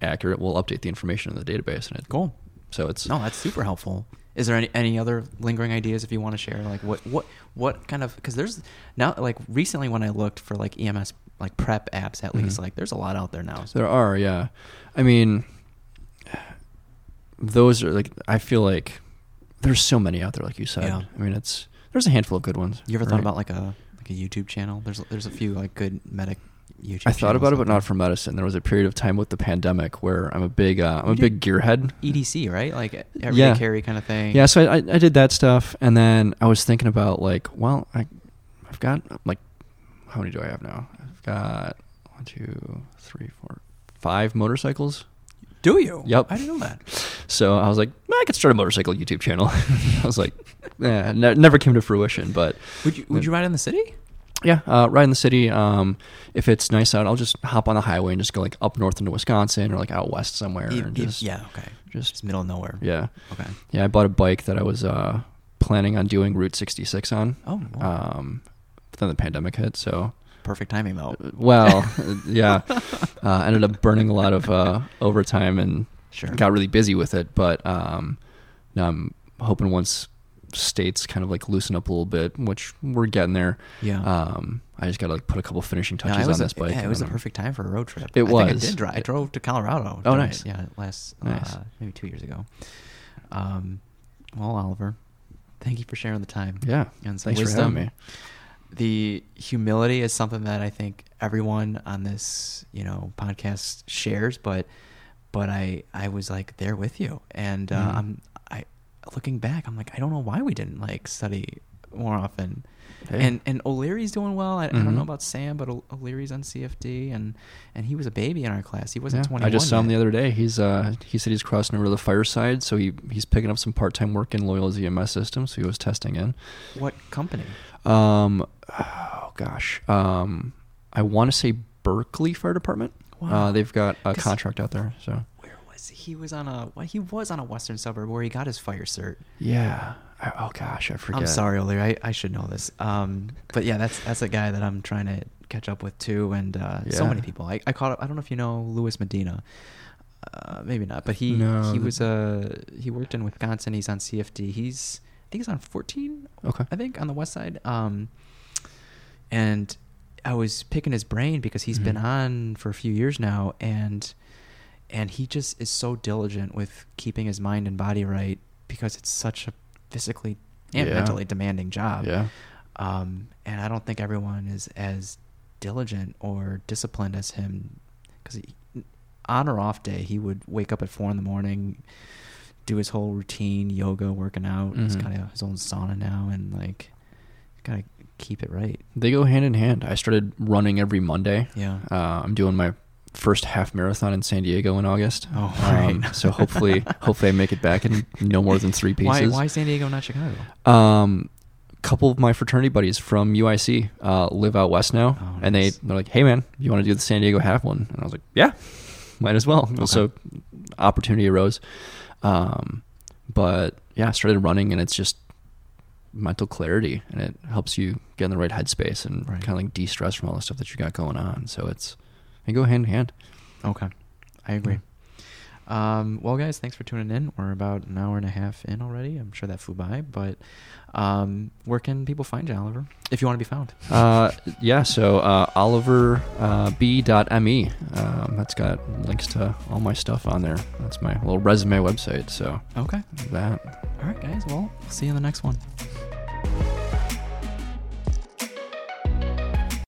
accurate, we'll update the information in the database. And it, Cool. So it's No, that's super helpful. Is there any, any other lingering ideas if you want to share? Like what what what kind of because there's now like recently when I looked for like EMS like prep apps at least Mhm. like there's a lot out there now. So There are, yeah. I mean, those are like I feel like there's so many out there, like you said. Yeah. I mean, it's there's a handful of good ones. you ever thought right? about like a like a YouTube channel? There's there's a few like good medic YouTube. I thought about it, but not for medicine. There was a period of time with the pandemic where I'm a big, uh, I'm You a big gearhead. EDC, right? Like everyday Yeah. carry kind of thing. Yeah, so I, I, I did that stuff, and then I was thinking about like, well, I, I've got like, how many do I have now? I've got one, two, three, four, five motorcycles. Do you? Yep. I didn't know that. So I was like, I could start a motorcycle YouTube channel. I was like, yeah, ne- never came to fruition, but Would you would you ride in the city? yeah, uh, ride in the city. Um, if it's nice out, I'll just hop on the highway and just go like up north into Wisconsin or like out west somewhere. E- and e- just, yeah. Okay. just Just middle of nowhere. yeah, Okay. yeah. I bought a bike that I was uh, planning on doing Route 66 on. Oh. wow. Um, then the pandemic hit, so Perfect timing though. well, yeah, uh, ended up burning a lot of uh, overtime and Sure. got really busy with it. But um, now I'm hoping once states kind of like loosen up a little bit, which we're getting there. Yeah. Um, I just got to like put a couple finishing touches was on a- this bike. Yeah, it was the perfect time for a road trip. It I think I was. did drive. I drove to Colorado. Oh, nice. it, Yeah, last Nice. uh, maybe two years ago. Um, well, Oliver, thank you for sharing the time. Yeah, and some thanks wisdom. for having me. The humility is something that I think everyone on this you know podcast shares, but but I I was like there with you, and uh, Mhm. I'm I looking back, I'm like I don't know why we didn't like study more often. Hey. And and O'Leary's doing well. I, I don't Mhm. know about Sam, but O'Leary's on CFD, and and he was a baby in our class. He wasn't Yeah, 21. I just saw him the other day. He's uh he said he's crossing over to the fireside, so he he's picking up some part time work in Loyola's EMS system. So he was testing in. What company? Um, oh gosh, um, I want to say Berkeley Fire Department. Wow. Uh, they've got a contract out there. So Where was he? He was on a well, he was on a western suburb where he got his fire cert. yeah. I, oh gosh, I forget. I'm sorry, O'Leary. I, I should know this. Um, but yeah, that's that's a guy that I'm trying to catch up with too, and uh, so many people. I, I caught up. I don't know if you know Louis Medina. Uh, maybe not, but he No, he was uh he worked in Wisconsin. He's on CFD. He's think he's on 14. Okay. I think on the west side. Um, and I was picking his brain because he's been Mhm. on for a few years now, and and he just is so diligent with keeping his mind and body right because it's such a physically and Yeah. mentally demanding job. Yeah. Um, and I don't think everyone is as diligent or disciplined as him because on or off day he would wake up at four in the morning, do his whole routine, yoga, working out. He's Mhm. kind of his own sauna now, and like gotta keep it right. They go hand in hand. I started running every Monday. Yeah. Uh, I'm doing my first half marathon in San Diego in August. Oh, Um, right. so hopefully, hopefully I make it back in no more than three Why pieces. why San Diego, not Chicago? Um, a couple of my fraternity buddies from UIC uh, live out west now, Oh, and they they're like, "Hey man, you want to do the San Diego half one?" And I was like, "Yeah, might as well." Okay. So opportunity arose, um, but yeah, I started running, and it's just mental clarity, and it helps you get in the right headspace and Right. kind of like de-stress from all the stuff that you got going on. So it's they go hand in hand. Okay, I agree. Um, well, guys, thanks for tuning in. We're about an hour and a half in already. I'm sure that flew by, but um, where can people find you, Oliver, if you want to be found? Uh, yeah, so uh, Oliver uh, B.me. Um, that's got links to all my stuff on there. That's my little resume website. So Okay. that. All right, guys. Well, see you in the next one.